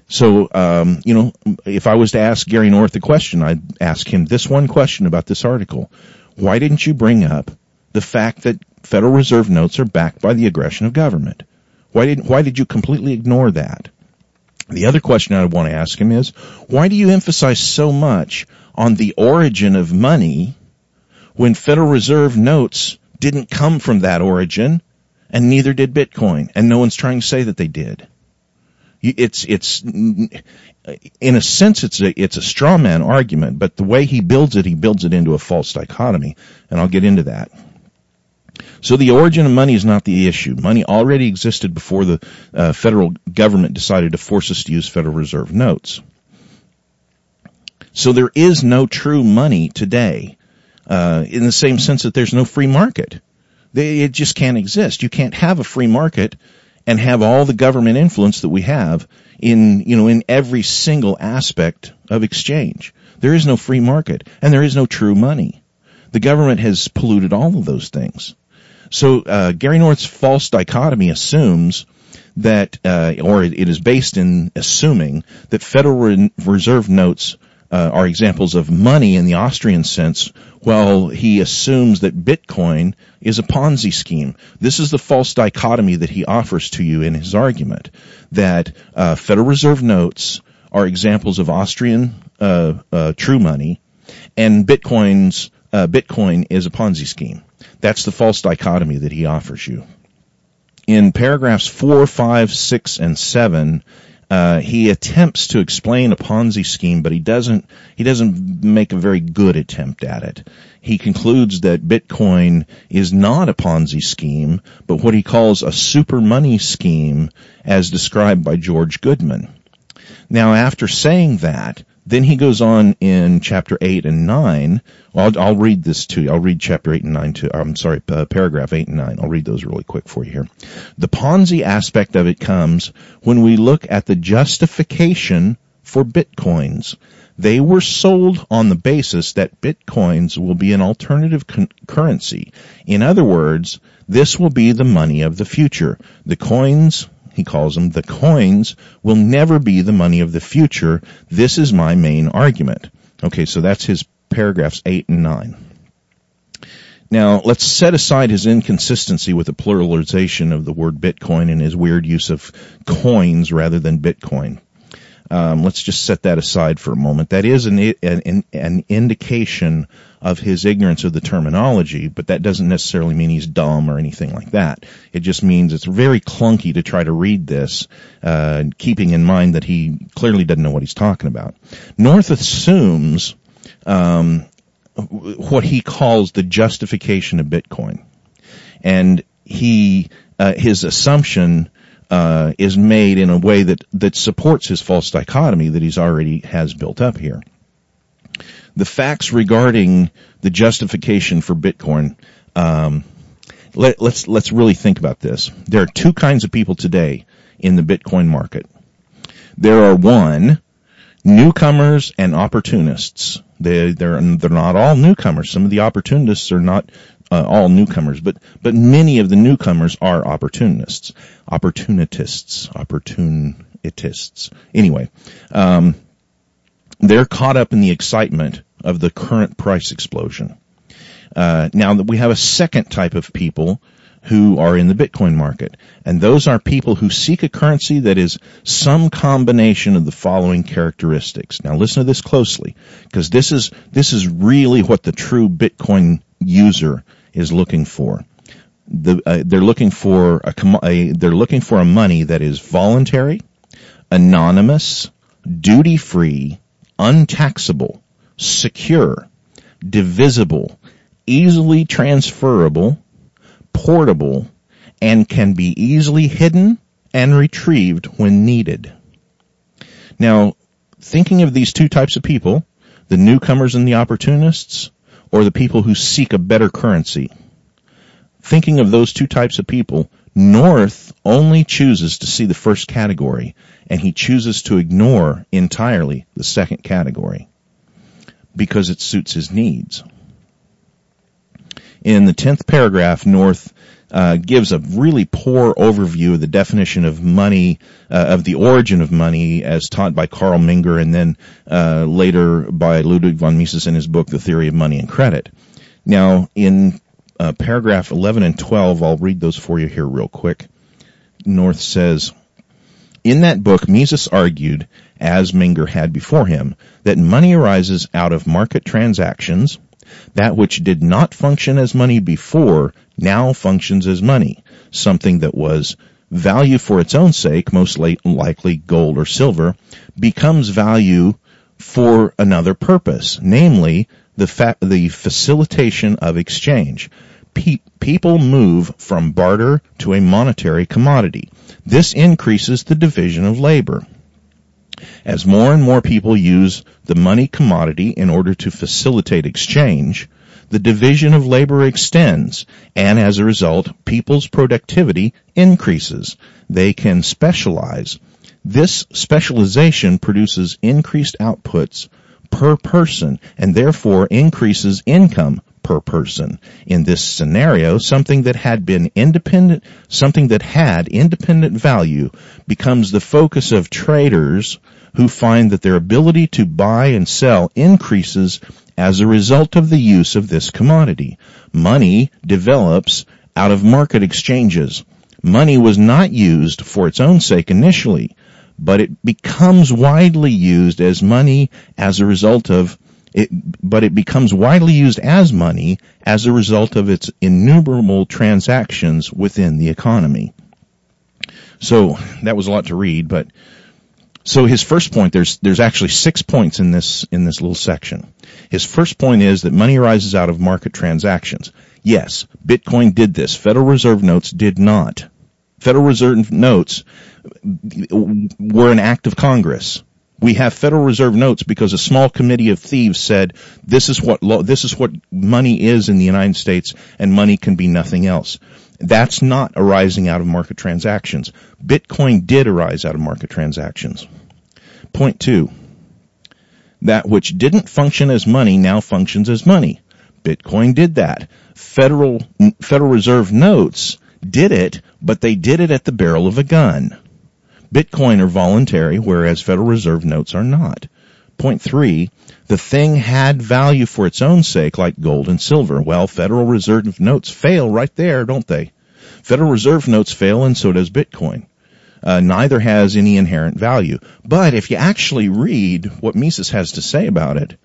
So, um, you know, if I was to ask Gary North a question, I'd ask him this one question about this article. Why didn't you bring up the fact that Federal Reserve notes are backed by the aggression of government. Why did why did you completely ignore that? The other question I want to ask him is, why do you emphasize so much on the origin of money when Federal Reserve notes didn't come from that origin and neither did Bitcoin and no one's trying to say that they did? It's, it's, in a sense, it's a, it's a straw man argument, but the way he builds it, he builds it into a false dichotomy, and I'll get into that. So the origin of money is not the issue. Money already existed before the uh, federal government decided to force us to use Federal Reserve notes. So there is no true money today, uh, in the same sense that there's no free market. They, it just can't exist. You can't have a free market and have all the government influence that we have in, you know, in every single aspect of exchange. There is no free market and there is no true money. The government has polluted all of those things. So uh, Gary North's false dichotomy assumes that, uh, or it is based in assuming that Federal Reserve notes uh, are examples of money in the Austrian sense, while he assumes that Bitcoin is a Ponzi scheme. This is the false dichotomy that he offers to you in his argument that uh, Federal Reserve notes are examples of Austrian uh, uh true money, and Bitcoin's uh, Bitcoin is a Ponzi scheme. That's the false dichotomy that he offers you. In paragraphs 4, 5, 6, and 7, uh, he attempts to explain a Ponzi scheme, but he doesn't. He doesn't make a very good attempt at it. He concludes that Bitcoin is not a Ponzi scheme, but what he calls a super money scheme, as described by George Goodman. Now, after saying that, then he goes on in chapter 8 and 9. Well, I'll, I'll, read this to you. I'll read chapter 8 and 9 too. I'm sorry, uh, paragraph 8 and 9. I'll read those really quick for you here. The Ponzi aspect of it comes when we look at the justification for bitcoins. They were sold on the basis that bitcoins will be an alternative con- currency. In other words, this will be the money of the future. The coins he calls them, the coins will never be the money of the future. This is my main argument. Okay, so that's his paragraphs 8 and 9. Now, let's set aside his inconsistency with the pluralization of the word Bitcoin and his weird use of coins rather than Bitcoin. Um, let's just set that aside for a moment. That is an, an, an indication of his ignorance of the terminology, but that doesn't necessarily mean he's dumb or anything like that. It just means it's very clunky to try to read this, uh, keeping in mind that he clearly doesn't know what he's talking about. North assumes um, what he calls the justification of Bitcoin, and he uh, his assumption uh, is made in a way that that supports his false dichotomy that he's already has built up here the facts regarding the justification for Bitcoin. Um, let, let's let's really think about this. There are two kinds of people today in the Bitcoin market. There are one newcomers and opportunists. They they're they're not all newcomers. Some of the opportunists are not uh, all newcomers, but but many of the newcomers are opportunists, opportunists, opportunists. Anyway, um, they're caught up in the excitement of the current price explosion. Uh, now we have a second type of people who are in the Bitcoin market, and those are people who seek a currency that is some combination of the following characteristics. Now listen to this closely, because this is this is really what the true Bitcoin user is looking for. The, uh, they're looking for a, a they're looking for a money that is voluntary, anonymous, duty free, untaxable, secure, divisible, easily transferable, portable, and can be easily hidden and retrieved when needed. Now, thinking of these two types of people, the newcomers and the opportunists, or the people who seek a better currency, thinking of those two types of people, North only chooses to see the first category, and he chooses to ignore entirely the second category because it suits his needs. In the 10th paragraph, North uh, gives a really poor overview of the definition of money, uh, of the origin of money as taught by Carl Menger and then uh, later by Ludwig von Mises in his book, The Theory of Money and Credit. Now, in uh, paragraph 11 and 12, I'll read those for you here real quick. North says, in that book, Mises argued as Menger had before him, that money arises out of market transactions. That which did not function as money before now functions as money, something that was value for its own sake, most likely gold or silver, becomes value for another purpose, namely the, fa- the facilitation of exchange. pe- people move from barter to a monetary commodity. This increases the division of labor. As more and more people use the money commodity in order to facilitate exchange, the division of labor extends, and as a result, people's productivity increases. They can specialize. This specialization produces increased outputs per person and therefore increases income per person. In this scenario, something that had been independent, something that had independent value becomes the focus of traders who find that their ability to buy and sell increases as a result of the use of this commodity. Money develops out of market exchanges. Money was not used for its own sake initially, but it becomes widely used as money as a result of it, but it becomes widely used as money as a result of its innumerable transactions within the economy. So that was a lot to read, but so his first point, there's, there's actually six points in this, in this little section. His first point is that money arises out of market transactions. Yes, Bitcoin did this. Federal Reserve notes did not. Federal Reserve notes were an act of Congress. We have Federal Reserve notes because a small committee of thieves said this is what lo- this is what money is in the United States and money can be nothing else. That's not arising out of market transactions. Bitcoin did arise out of market transactions. Point two. That which didn't function as money now functions as money. Bitcoin did that. Federal, Federal Reserve notes did it, but they did it at the barrel of a gun. Bitcoin are voluntary, whereas Federal Reserve notes are not. Point three, the thing had value for its own sake, like gold and silver. Well, Federal Reserve notes fail right there, don't they? Federal Reserve notes fail, and so does Bitcoin. Uh, neither has any inherent value. But if you actually read what Mises has to say about it,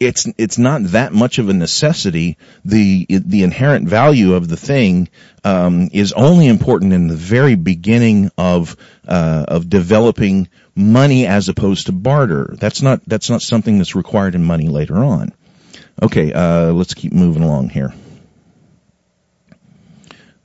it's it's not that much of a necessity. The the inherent value of the thing um, is only important in the very beginning of uh, of developing money as opposed to barter. That's not that's not something that's required in money later on. Okay, uh, let's keep moving along here.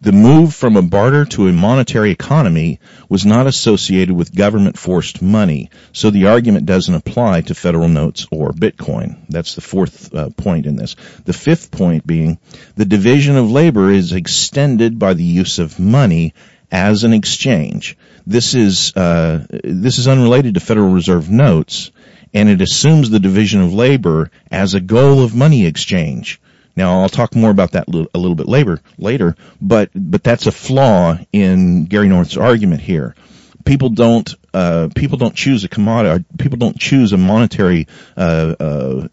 The move from a barter to a monetary economy was not associated with government forced money, so the argument doesn't apply to federal notes or Bitcoin. That's the fourth uh, point in this. The fifth point being the division of labor is extended by the use of money as an exchange. This is uh, this is unrelated to Federal Reserve notes, and it assumes the division of labor as a goal of money exchange. Now I'll talk more about that a little bit later, later, but, but that's a flaw in Gary North's argument here. People don't, uh, people don't choose a commodity, people don't choose a monetary, uh, uh,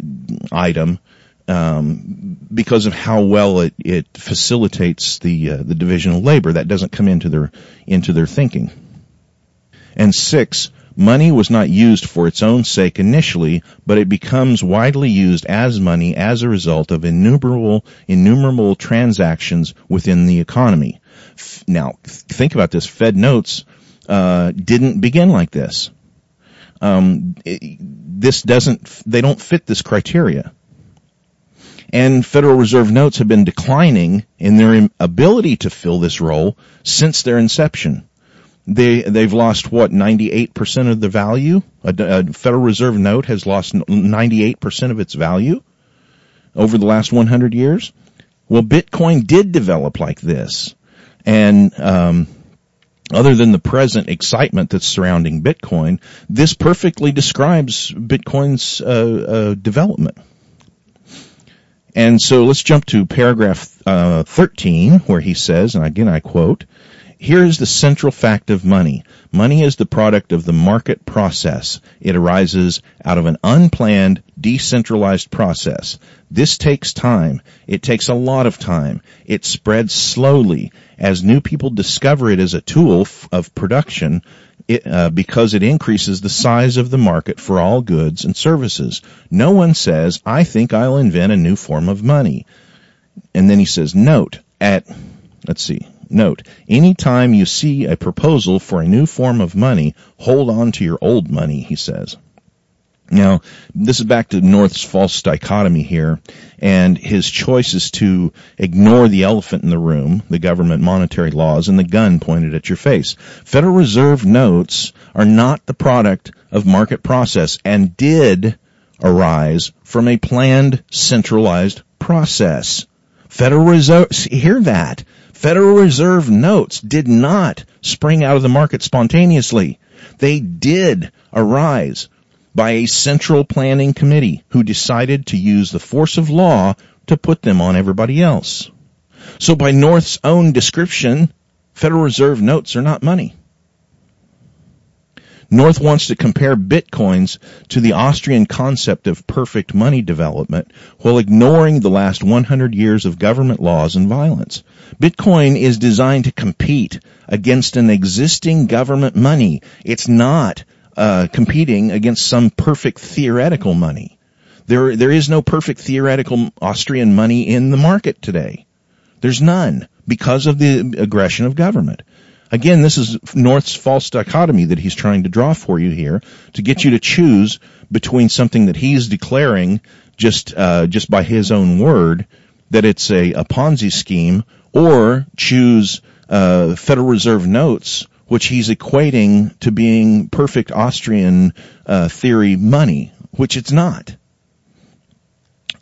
item, um, because of how well it, it facilitates the, uh, the division of labor. That doesn't come into their, into their thinking. And six, Money was not used for its own sake initially, but it becomes widely used as money as a result of innumerable, innumerable transactions within the economy. Now, think about this. Fed notes uh, didn't begin like this. Um, it, this doesn't. They don't fit this criteria. And Federal Reserve notes have been declining in their ability to fill this role since their inception they they've lost what 98% of the value. A, a, Federal Reserve note has lost 98% of its value over the last 100 years. Well, Bitcoin did develop like this, and um, other than the present excitement that's surrounding Bitcoin, this perfectly describes Bitcoin's uh, uh, development. And so let's jump to paragraph uh, 13, where he says, and again I quote, here is the central fact of money. Money is the product of the market process. It arises out of an unplanned, decentralized process. This takes time. It takes a lot of time. It spreads slowly as new people discover it as a tool of production it, uh, because it increases the size of the market for all goods and services. No one says, I think I'll invent a new form of money. And then he says, note, at, let's see, Note, anytime you see a proposal for a new form of money, hold on to your old money, he says. Now, this is back to North's false dichotomy here, and his choice is to ignore the elephant in the room, the government monetary laws, and the gun pointed at your face. Federal Reserve notes are not the product of market process and did arise from a planned centralized process. Federal Reserve, hear that. Federal Reserve notes did not spring out of the market spontaneously. They did arise by a central planning committee who decided to use the force of law to put them on everybody else. So by North's own description, Federal Reserve notes are not money. North wants to compare bitcoins to the Austrian concept of perfect money development while ignoring the last 100 years of government laws and violence. Bitcoin is designed to compete against an existing government money. It's not uh, competing against some perfect theoretical money. There, there is no perfect theoretical Austrian money in the market today. There's none because of the aggression of government. Again, this is North's false dichotomy that he's trying to draw for you here to get you to choose between something that he's declaring just uh, just by his own word that it's a, a Ponzi scheme, or choose uh, Federal Reserve notes which he's equating to being perfect Austrian uh, theory money, which it's not.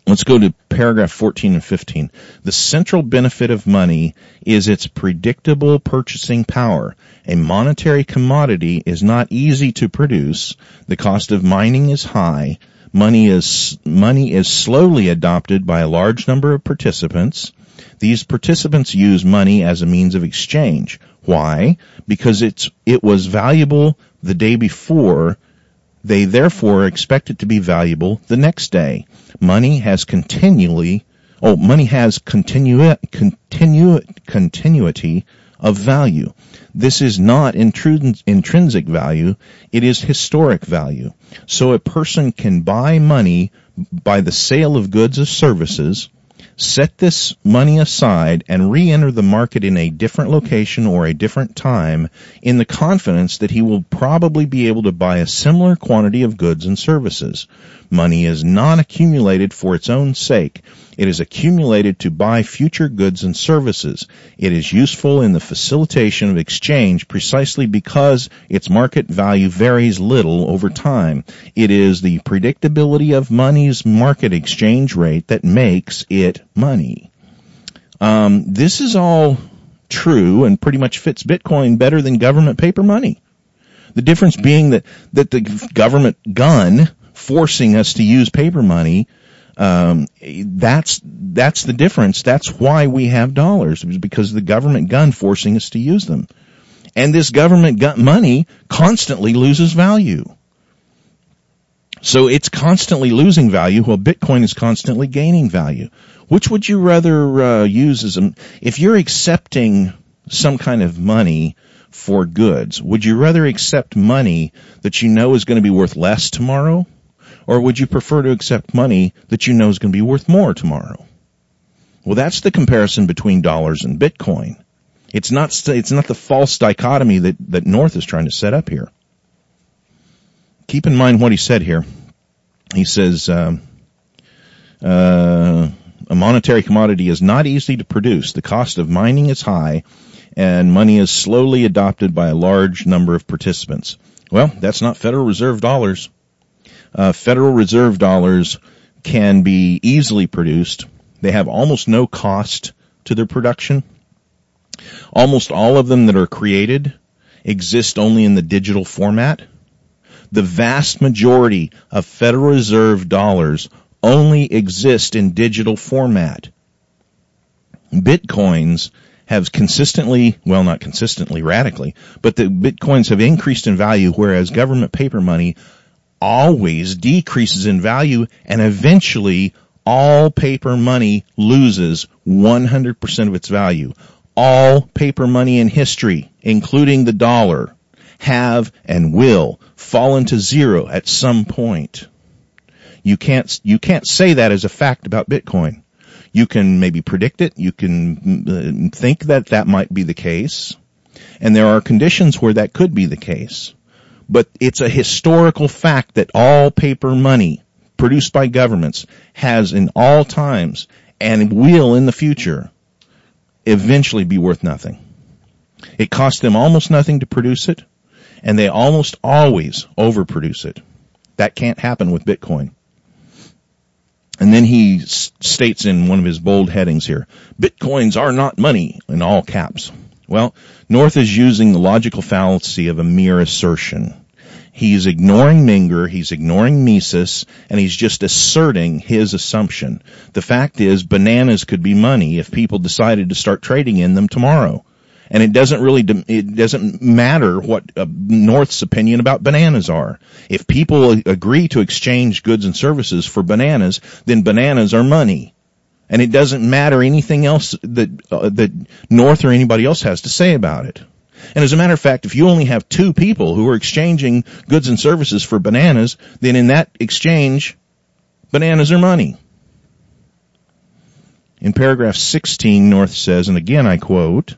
Let's go to paragraph 14 and 15. The central benefit of money is its predictable purchasing power. A monetary commodity is not easy to produce. The cost of mining is high. Money is, money is slowly adopted by a large number of participants. These participants use money as a means of exchange. Why? Because it's, it was valuable the day before. They therefore expect it to be valuable the next day. Money has continually, oh, money has continu, continu, continuity of value. This is not intrinsic value, it is historic value. So a person can buy money by the sale of goods or services set this money aside and re-enter the market in a different location or a different time in the confidence that he will probably be able to buy a similar quantity of goods and services. Money is not accumulated for its own sake. It is accumulated to buy future goods and services. It is useful in the facilitation of exchange precisely because its market value varies little over time. It is the predictability of money's market exchange rate that makes it money. Um, this is all true and pretty much fits Bitcoin better than government paper money. The difference being that, that the government gun forcing us to use paper money um, that's that's the difference. That's why we have dollars because the government gun forcing us to use them, and this government gun money constantly loses value. So it's constantly losing value while Bitcoin is constantly gaining value. Which would you rather uh, use as a, if you're accepting some kind of money for goods, would you rather accept money that you know is going to be worth less tomorrow or would you prefer to accept money that you know is going to be worth more tomorrow? Well, that's the comparison between dollars and Bitcoin. It's not, it's not the false dichotomy that, that North is trying to set up here. Keep in mind what he said here. He says, um, uh, a monetary commodity is not easy to produce. The cost of mining is high and money is slowly adopted by a large number of participants. Well, that's not Federal Reserve dollars uh, Federal Reserve dollars can be easily produced. They have almost no cost to their production. Almost all of them that are created exist only in the digital format. The vast majority of Federal Reserve dollars only exist in digital format. Bitcoins have consistently, well not consistently, radically, but the bitcoins have increased in value whereas government paper money always decreases in value and eventually all paper money loses 100% of its value. All paper money in history, including the dollar, have and will fall into zero at some point. You can't, you can't say that as a fact about Bitcoin. You can maybe predict it. You can uh, think that that might be the case. And there are conditions where that could be the case. But it's a historical fact that all paper money produced by governments has in all times and will in the future eventually be worth nothing. It costs them almost nothing to produce it, and they almost always overproduce it. That can't happen with Bitcoin. And then he states in one of his bold headings here, Bitcoins are not money in all caps. Well, North is using the logical fallacy of a mere assertion. He's ignoring Menger, he's ignoring Mises, and he's just asserting his assumption. The fact is, bananas could be money if people decided to start trading in them tomorrow. And it doesn't really, it doesn't matter what uh, North's opinion about bananas are. If people agree to exchange goods and services for bananas, then bananas are money. And it doesn't matter anything else that, uh, that North or anybody else has to say about it. And as a matter of fact, if you only have two people who are exchanging goods and services for bananas, then in that exchange, bananas are money. In paragraph 16, North says, and again I quote,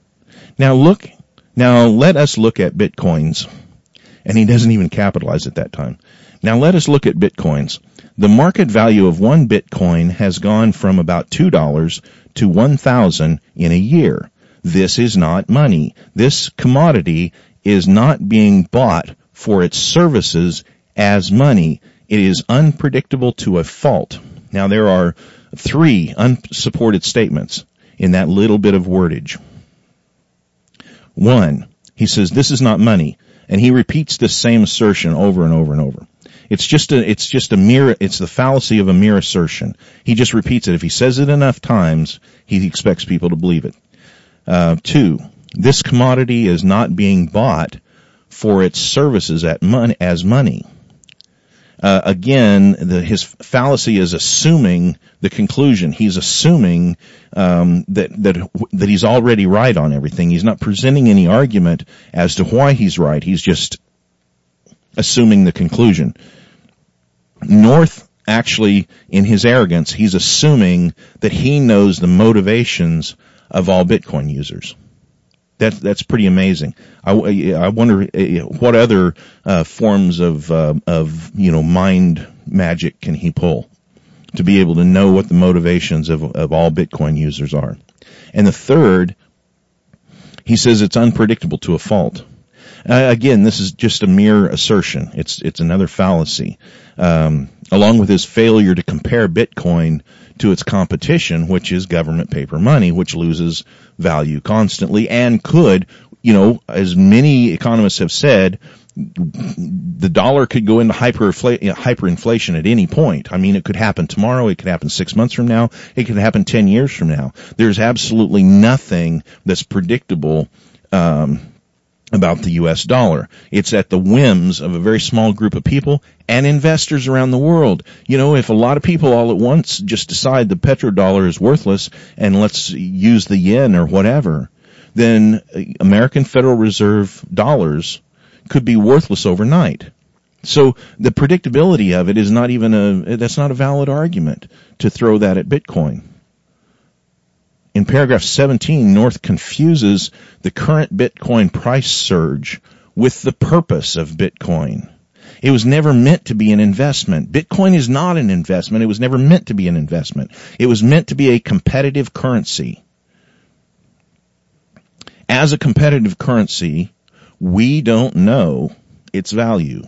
now look, now let us look at bitcoins. And he doesn't even capitalize at that time. Now let us look at bitcoins. The market value of one bitcoin has gone from about $2 to 1000 in a year. This is not money. This commodity is not being bought for its services as money. It is unpredictable to a fault. Now there are three unsupported statements in that little bit of wordage. One, he says, this is not money. And he repeats this same assertion over and over and over. It's just a, it's just a mere, it's the fallacy of a mere assertion. He just repeats it. If he says it enough times, he expects people to believe it. Uh, two, this commodity is not being bought for its services at as money uh, again, the, his fallacy is assuming the conclusion. He's assuming um, that that that he's already right on everything. He's not presenting any argument as to why he's right. He's just assuming the conclusion. North actually, in his arrogance, he's assuming that he knows the motivations of all Bitcoin users. That's that's pretty amazing. I, I wonder uh, what other uh, forms of uh, of you know mind magic can he pull to be able to know what the motivations of of all Bitcoin users are. And the third, he says it's unpredictable to a fault. Uh, again, this is just a mere assertion. It's it's another fallacy. Um, along with his failure to compare Bitcoin to its competition, which is government paper money, which loses value constantly and could, you know, as many economists have said, the dollar could go into hyperinflation at any point. I mean, it could happen tomorrow. It could happen six months from now. It could happen ten years from now. There's absolutely nothing that's predictable um, about the US dollar. It's at the whims of a very small group of people and investors around the world. You know, if a lot of people all at once just decide the petrodollar is worthless and let's use the yen or whatever, then American Federal Reserve dollars could be worthless overnight. So the predictability of it is not even a, that's not a valid argument to throw that at Bitcoin in paragraph 17, North confuses the current Bitcoin price surge with the purpose of Bitcoin. It was never meant to be an investment. Bitcoin is not an investment. It was never meant to be an investment. It was meant to be a competitive currency. As a competitive currency, we don't know its value.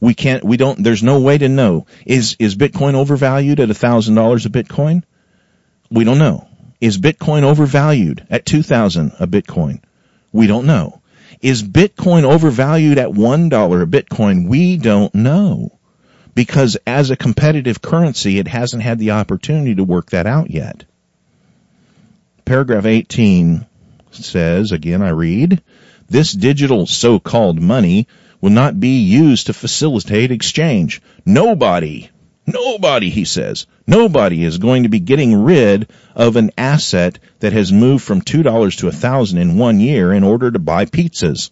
We can't, we don't, there's no way to know. Is, is Bitcoin overvalued at a thousand dollars a Bitcoin? We don't know. Is Bitcoin overvalued at 2000 a Bitcoin? We don't know. Is Bitcoin overvalued at $1 a Bitcoin? We don't know. Because as a competitive currency, it hasn't had the opportunity to work that out yet. Paragraph 18 says, again I read, this digital so-called money will not be used to facilitate exchange. Nobody Nobody, he says, nobody is going to be getting rid of an asset that has moved from $2 to a thousand in one year in order to buy pizzas.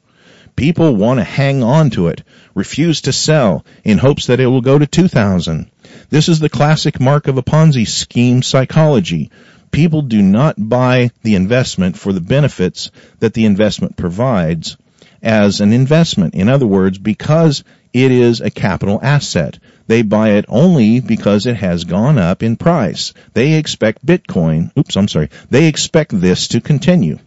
People want to hang on to it, refuse to sell in hopes that it will go to 2000. This is the classic mark of a Ponzi scheme psychology. People do not buy the investment for the benefits that the investment provides as an investment. In other words, because it is a capital asset. They buy it only because it has gone up in price. They expect Bitcoin, oops, I'm sorry, they expect this to continue.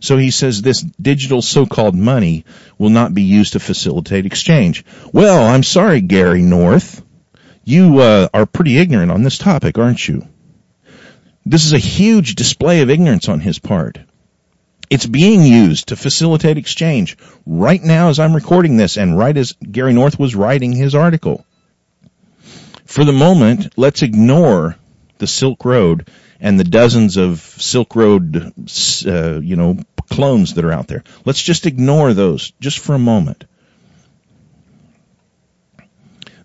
So he says this digital so-called money will not be used to facilitate exchange. Well, I'm sorry, Gary North. You uh, are pretty ignorant on this topic, aren't you? This is a huge display of ignorance on his part. It's being used to facilitate exchange right now as I'm recording this and right as Gary North was writing his article. For the moment, let's ignore the Silk Road and the dozens of Silk Road, uh, you know, clones that are out there. Let's just ignore those just for a moment.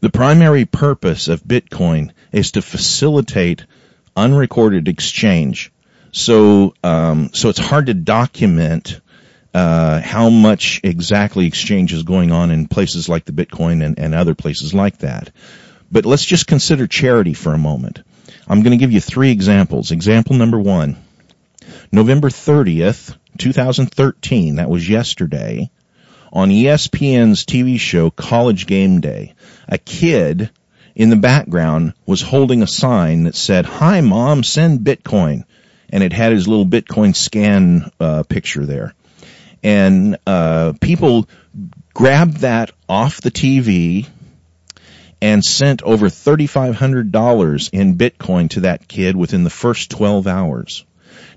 The primary purpose of Bitcoin is to facilitate unrecorded exchange so, um, so it's hard to document uh, how much exactly exchange is going on in places like the Bitcoin and, and other places like that. But let's just consider charity for a moment. I'm going to give you three examples. Example number one. November 30th, 2013, that was yesterday, on ESPN's TV show College Game Day, a kid in the background was holding a sign that said, Hi mom, send Bitcoin and it had his little Bitcoin scan uh, picture there. And uh, people grabbed that off the TV and sent over $3,500 in Bitcoin to that kid within the first 12 hours.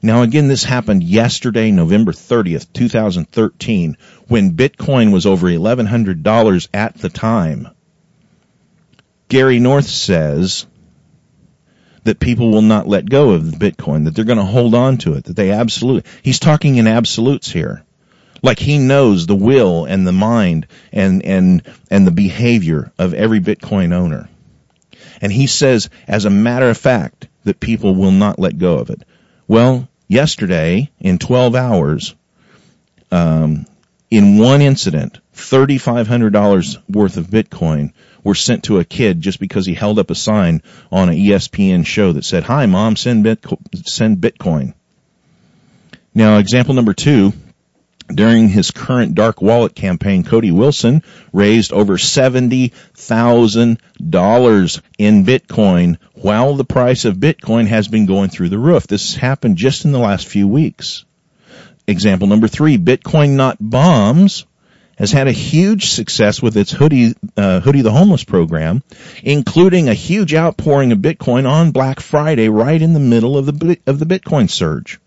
Now again, this happened yesterday, November 30th, 2013, when Bitcoin was over $1,100 at the time. Gary North says that people will not let go of Bitcoin, that they're going to hold on to it, that they absolutely, he's talking in absolutes here. Like he knows the will and the mind and, and, and the behavior of every Bitcoin owner. And he says, as a matter of fact, that people will not let go of it. Well, yesterday, in 12 hours, um, in one incident, $3,500 worth of Bitcoin were sent to a kid just because he held up a sign on an ESPN show that said, "Hi, mom, send send Bitcoin." Now, example number two. During his current dark wallet campaign, Cody Wilson raised over $70,000 in Bitcoin while the price of Bitcoin has been going through the roof. This happened just in the last few weeks. Example number three, Bitcoin Not Bombs has had a huge success with its hoodie, uh, hoodie the homeless program, including a huge outpouring of Bitcoin on Black Friday right in the middle of the, of the Bitcoin surge.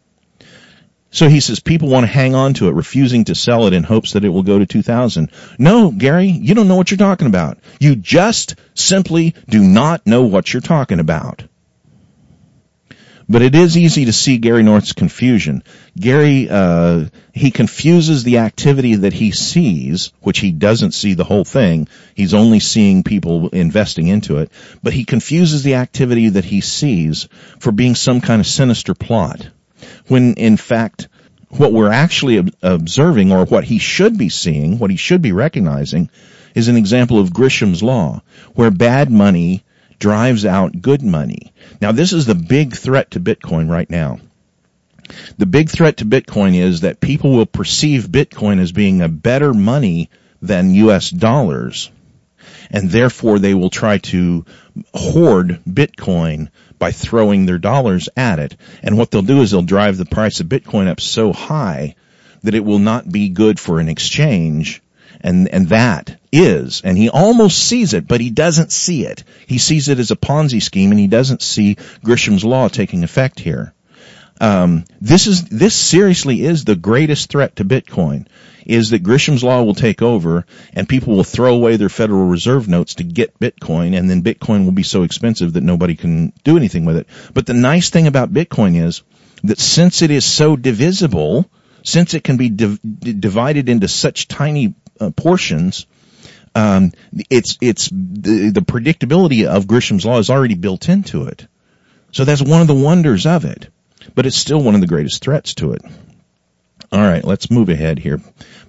So he says people want to hang on to it, refusing to sell it in hopes that it will go to 2000. No, Gary, you don't know what you're talking about. You just simply do not know what you're talking about. But it is easy to see Gary North's confusion. Gary, uh, he confuses the activity that he sees, which he doesn't see the whole thing. He's only seeing people investing into it. But he confuses the activity that he sees for being some kind of sinister plot. When in fact, what we're actually ob- observing or what he should be seeing, what he should be recognizing, is an example of Gresham's law, where bad money drives out good money. Now this is the big threat to Bitcoin right now. The big threat to Bitcoin is that people will perceive Bitcoin as being a better money than US dollars. And therefore they will try to hoard Bitcoin by throwing their dollars at it. And what they'll do is they'll drive the price of Bitcoin up so high that it will not be good for an exchange and, and that is, and he almost sees it, but he doesn't see it. He sees it as a Ponzi scheme and he doesn't see Gresham's law taking effect here. Um, this is, this seriously is the greatest threat to Bitcoin is that Gresham's law will take over and people will throw away their Federal Reserve notes to get Bitcoin and then Bitcoin will be so expensive that nobody can do anything with it. But the nice thing about Bitcoin is that since it is so divisible, since it can be div- divided into such tiny uh, portions, um, it's it's the, the predictability of Gresham's law is already built into it. So that's one of the wonders of it, but it's still one of the greatest threats to it. All right, let's move ahead here.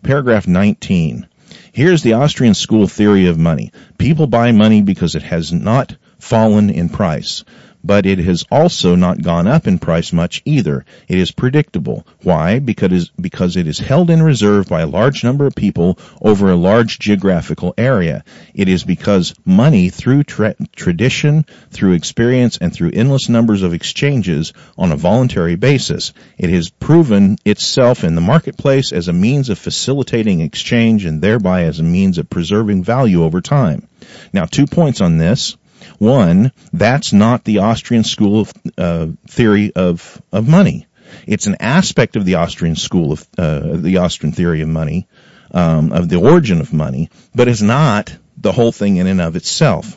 Paragraph 19. Here's the Austrian school theory of money. People buy money because it has not fallen in price. But it has also not gone up in price much either. It is predictable. Why? Because, it is held in reserve by a large number of people over a large geographical area. It is because money through tra- tradition, through experience, and through endless numbers of exchanges on a voluntary basis, it has proven itself in the marketplace as a means of facilitating exchange and thereby as a means of preserving value over time. Now, two points on this. One, that's not the Austrian school of uh, theory of of money. It's an aspect of the Austrian school of uh, the Austrian theory of money, um, of the origin of money, but it's not the whole thing in and of itself.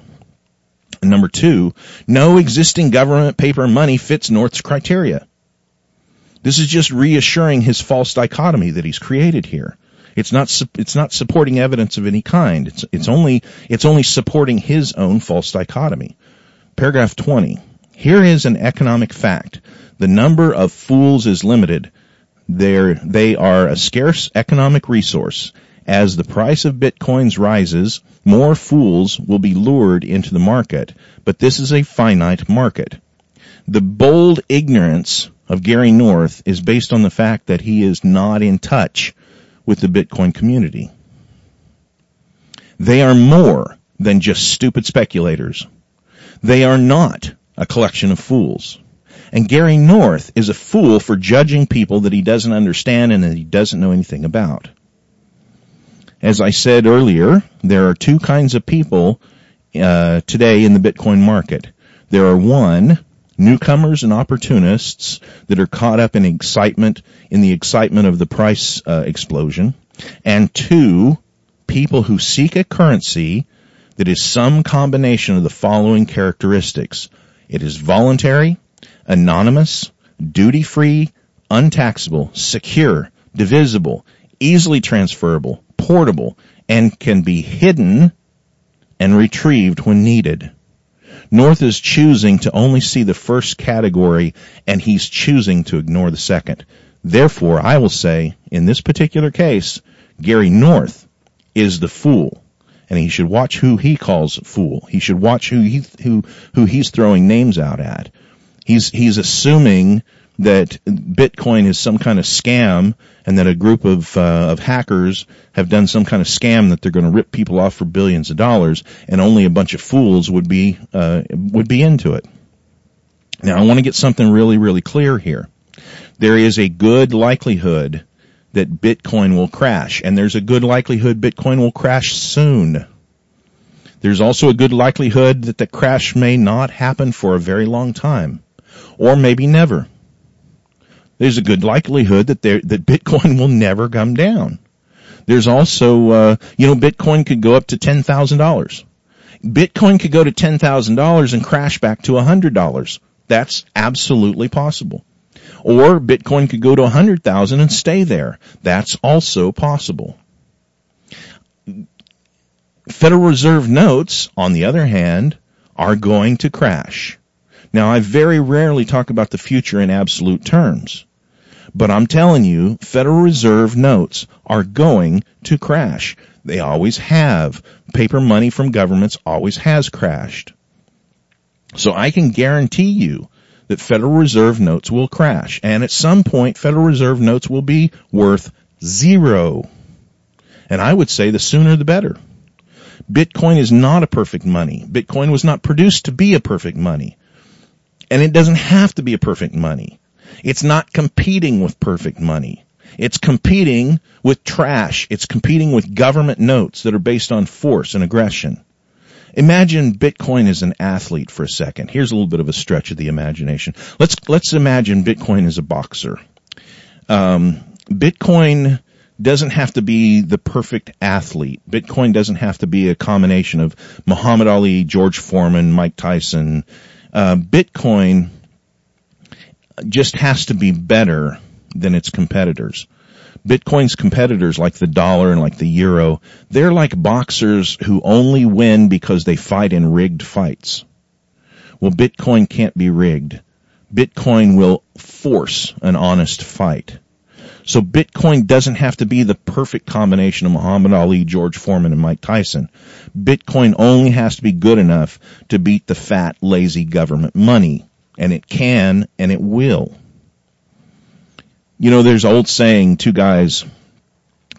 number two, no existing government paper money fits North's criteria. This is just reassuring his false dichotomy that he's created here. It's not it's not supporting evidence of any kind. It's it's only it's only supporting his own false dichotomy. Paragraph 20. Here is an economic fact. The number of fools is limited. They're, they are a scarce economic resource. As the price of bitcoins rises, more fools will be lured into the market, but this is a finite market. The bold ignorance of Gary North is based on the fact that he is not in touch with the Bitcoin community. They are more than just stupid speculators. They are not a collection of fools. And Gary North is a fool for judging people that he doesn't understand and that he doesn't know anything about. As I said earlier, there are two kinds of people uh, today in the Bitcoin market. There are one, newcomers and opportunists that are caught up in excitement, in the excitement of the price uh, explosion, and two, people who seek a currency that is some combination of the following characteristics. It is voluntary, anonymous, duty-free, untaxable, secure, divisible, easily transferable, portable, and can be hidden and retrieved when needed. North is choosing to only see the first category and he's choosing to ignore the second. Therefore, I will say, in this particular case, Gary North is the fool. And he should watch who he calls fool. He should watch who he, who, who he's throwing names out at. He's, he's assuming that Bitcoin is some kind of scam and that a group of uh, of hackers have done some kind of scam that they're going to rip people off for billions of dollars, and only a bunch of fools would be uh, would be into it. Now, I want to get something really, really clear here. There is a good likelihood that Bitcoin will crash, and there's a good likelihood Bitcoin will crash soon. There's also a good likelihood that the crash may not happen for a very long time, or maybe never there's a good likelihood that there, that Bitcoin <laughs> will never come down. There's also, uh, you know, Bitcoin could go up to $10,000. Bitcoin could go to $10,000 and crash back to $100. That's absolutely possible. Or Bitcoin could go to 100,000 and stay there. That's also possible. Federal Reserve notes, on the other hand, are going to crash. Now I very rarely talk about the future in absolute terms. But I'm telling you, Federal Reserve notes are going to crash. They always have. Paper money from governments always has crashed. So I can guarantee you that Federal Reserve notes will crash. And at some point, Federal Reserve notes will be worth zero. And I would say the sooner the better. Bitcoin is not a perfect money. Bitcoin was not produced to be a perfect money. And it doesn't have to be a perfect money. It's not competing with perfect money. It's competing with trash. It's competing with government notes that are based on force and aggression. Imagine Bitcoin as an athlete for a second. Here's a little bit of a stretch of the imagination. Let's let's imagine Bitcoin as a boxer. Um, Bitcoin doesn't have to be the perfect athlete. Bitcoin doesn't have to be a combination of Muhammad Ali, George Foreman, Mike Tyson. Uh, Bitcoin just has to be better than its competitors. Bitcoin's competitors like the dollar and like the euro, they're like boxers who only win because they fight in rigged fights. Well, Bitcoin can't be rigged. Bitcoin will force an honest fight. So Bitcoin doesn't have to be the perfect combination of Muhammad Ali, George Foreman, and Mike Tyson. Bitcoin only has to be good enough to beat the fat, lazy government money. And it can and it will. You know, there's an old saying, two guys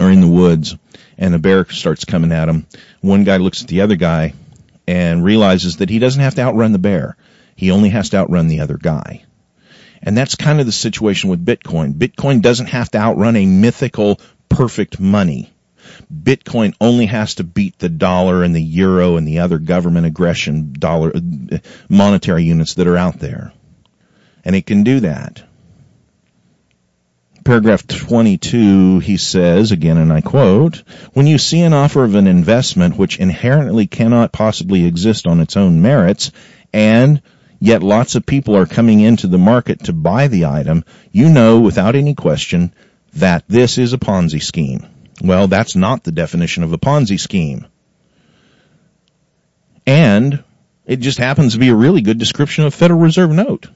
are in the woods and a bear starts coming at them. One guy looks at the other guy and realizes that he doesn't have to outrun the bear. He only has to outrun the other guy. And that's kind of the situation with Bitcoin. Bitcoin doesn't have to outrun a mythical perfect money. Bitcoin only has to beat the dollar and the euro and the other government aggression dollar monetary units that are out there. And it can do that. Paragraph 22, he says, again and I quote, when you see an offer of an investment which inherently cannot possibly exist on its own merits and yet lots of people are coming into the market to buy the item, you know without any question that this is a Ponzi scheme. Well, that's not the definition of a Ponzi scheme. And it just happens to be a really good description of Federal Reserve note.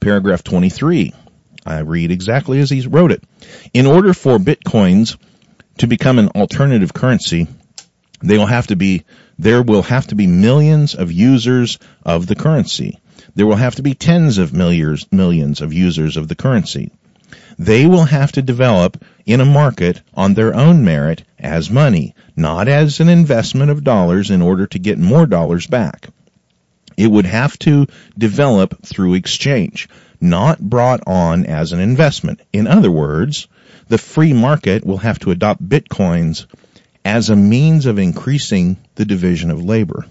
Paragraph 23. I read exactly as he wrote it. In order for bitcoins to become an alternative currency, they will have to be, there will have to be millions of users of the currency. There will have to be tens of millions, millions of users of the currency. They will have to develop in a market on their own merit as money, not as an investment of dollars in order to get more dollars back. It would have to develop through exchange, not brought on as an investment. In other words, the free market will have to adopt bitcoins as a means of increasing the division of labor.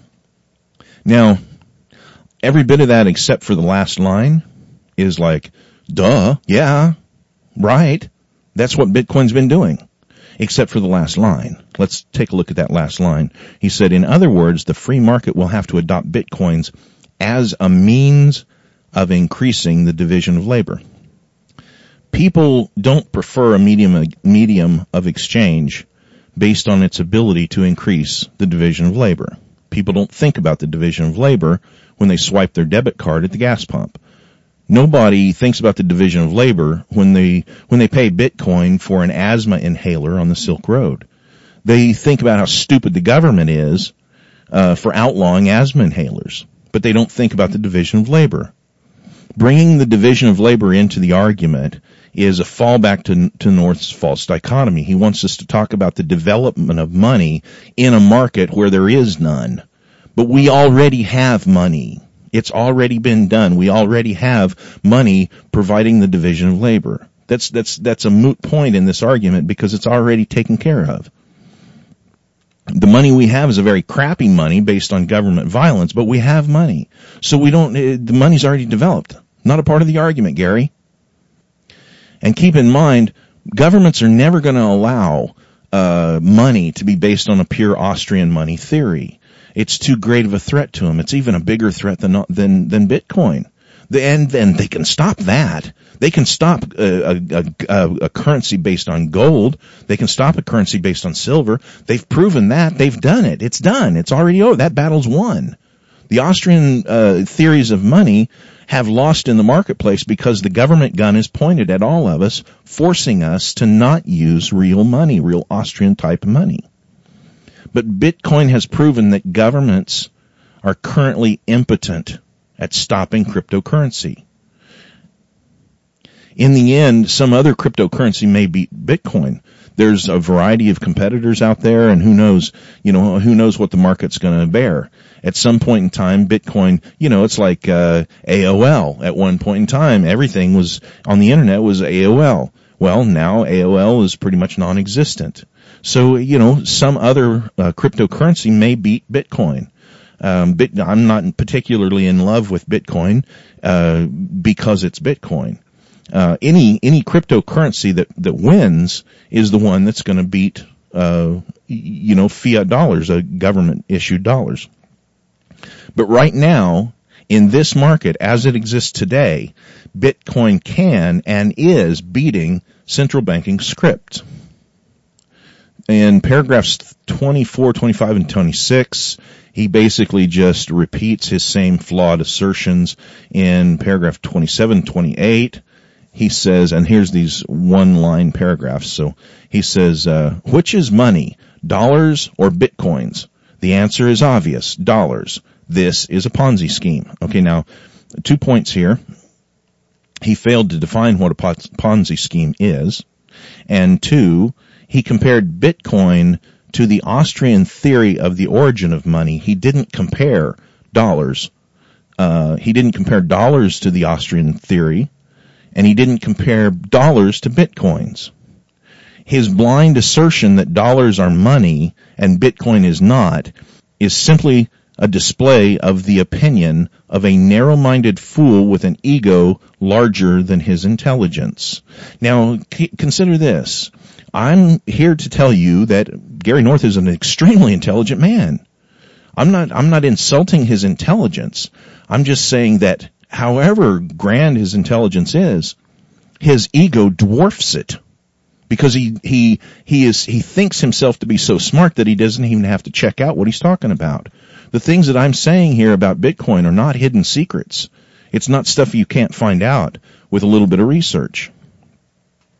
Now, every bit of that except for the last line is like, duh, yeah, right. That's what Bitcoin's been doing. Except for the last line. Let's take a look at that last line. He said, in other words, the free market will have to adopt Bitcoins as a means of increasing the division of labor. People don't prefer a medium, medium of exchange based on its ability to increase the division of labor. People don't think about the division of labor when they swipe their debit card at the gas pump. Nobody thinks about the division of labor when they when they pay Bitcoin for an asthma inhaler on the Silk Road. They think about how stupid the government is uh, for outlawing asthma inhalers, but they don't think about the division of labor. Bringing the division of labor into the argument is a fallback to, to North's false dichotomy. He wants us to talk about the development of money in a market where there is none. But we already have money. It's already been done. We already have money providing the division of labor. That's, that's, that's a moot point in this argument because it's already taken care of. The money we have is a very crappy money based on government violence, but we have money. So we don't, eh, the money's already developed. Not a part of the argument, Gary. And keep in mind, governments are never going to allow uh, money to be based on a pure Austrian money theory. It's too great of a threat to them. It's even a bigger threat than than than Bitcoin. And then they can stop that. They can stop a, a, a, a, currency based on gold. They can stop a currency based on silver. They've proven that. They've done it. It's done. It's already over. That battle's won. The Austrian uh, theories of money have lost in the marketplace because the government gun is pointed at all of us, forcing us to not use real money, real Austrian type money. But Bitcoin has proven that governments are currently impotent at stopping cryptocurrency. In the end, some other cryptocurrency may beat Bitcoin. There's a variety of competitors out there and who knows, you know, who knows what the market's going to bear at some point in time, Bitcoin, you know, it's like uh, AOL. At one point in time, everything was on the internet was AOL. Well, now AOL is pretty much non-existent. So, you know, some other uh, cryptocurrency may beat Bitcoin. Um, Bit, I'm not particularly in love with Bitcoin uh, because it's Bitcoin. Uh, any any cryptocurrency that that wins is the one that's going to beat uh, you know fiat dollars, uh, government issued dollars. But right now, in this market as it exists today, Bitcoin can and is beating central banking script. In paragraphs 24, 25, and 26, he basically just repeats his same flawed assertions in paragraph 27, 28. he says, and here's these one line paragraphs. So he says, uh, which is money, dollars or bitcoins? The answer is obvious, dollars. This is a Ponzi scheme. Okay, now, two points here. He failed to define what a Ponzi scheme is. And two, he compared Bitcoin to the Austrian theory of the origin of money. He didn't compare dollars. Uh, he didn't compare dollars to the Austrian theory, and he didn't compare dollars to bitcoins. His blind assertion that dollars are money and Bitcoin is not is simply a display of the opinion of a narrow-minded fool with an ego larger than his intelligence. Now, c- consider this. I'm here to tell you that Gary North is an extremely intelligent man. I'm not, I'm not insulting his intelligence. I'm just saying that however grand his intelligence is, his ego dwarfs it because he he he is he thinks himself to be so smart that he doesn't even have to check out what he's talking about. The things that I'm saying here about Bitcoin are not hidden secrets. It's not stuff you can't find out with a little bit of research.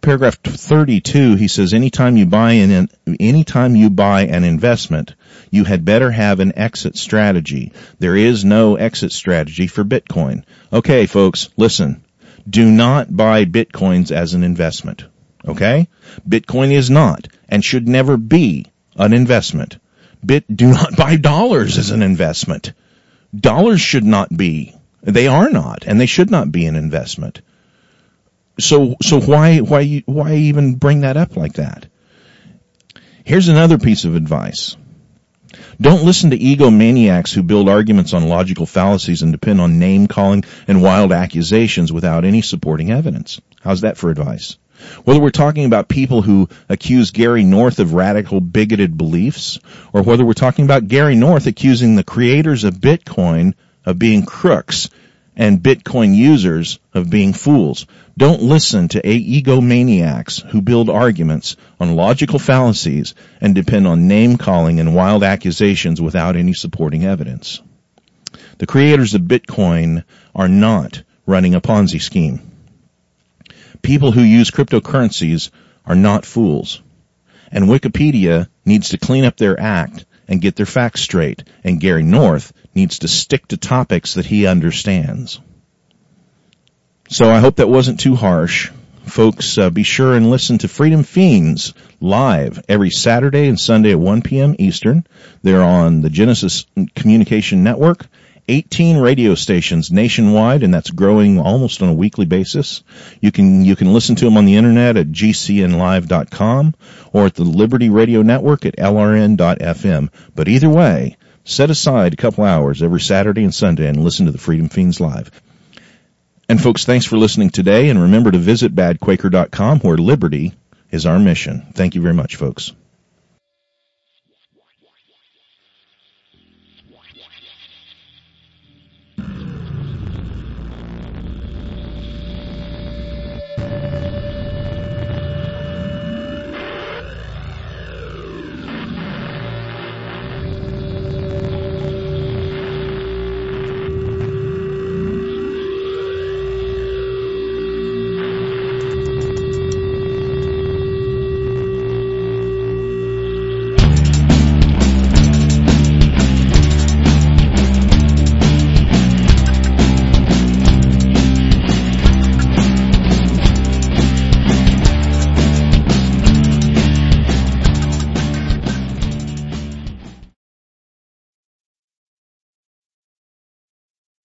Paragraph 32, he says, anytime you buy an, anytime you buy an investment, you had better have an exit strategy. There is no exit strategy for Bitcoin. Okay, folks, listen. Do not buy Bitcoins as an investment. Okay? Bitcoin is not and should never be an investment. Bit, do not <laughs> buy dollars as an investment. Dollars should not be. They are not, and they should not be an investment. So, so why, why, why even bring that up like that? Here's another piece of advice. Don't listen to egomaniacs who build arguments on logical fallacies and depend on name calling and wild accusations without any supporting evidence. How's that for advice? Whether we're talking about people who accuse Gary North of radical bigoted beliefs, or whether we're talking about Gary North accusing the creators of Bitcoin of being crooks and Bitcoin users of being fools. Don't listen to egomaniacs who build arguments on logical fallacies and depend on name calling and wild accusations without any supporting evidence. The creators of Bitcoin are not running a Ponzi scheme. People who use cryptocurrencies are not fools. And Wikipedia needs to clean up their act and get their facts straight. And Gary North needs to stick to topics that he understands. So I hope that wasn't too harsh. Folks, uh, be sure and listen to Freedom Feens live every Saturday and Sunday at 1 p.m. Eastern. They're on the Genesis Communication Network 18 radio stations nationwide, and that's growing almost on a weekly basis. You can you can listen to them on the internet at gcnlive.com or at the Liberty Radio Network at lrn.fm. But either way, set aside a couple hours every Saturday and Sunday and listen to the Freedom Feens live. And folks, thanks for listening today, and remember to visit badquaker.com where liberty is our mission. Thank you very much, folks.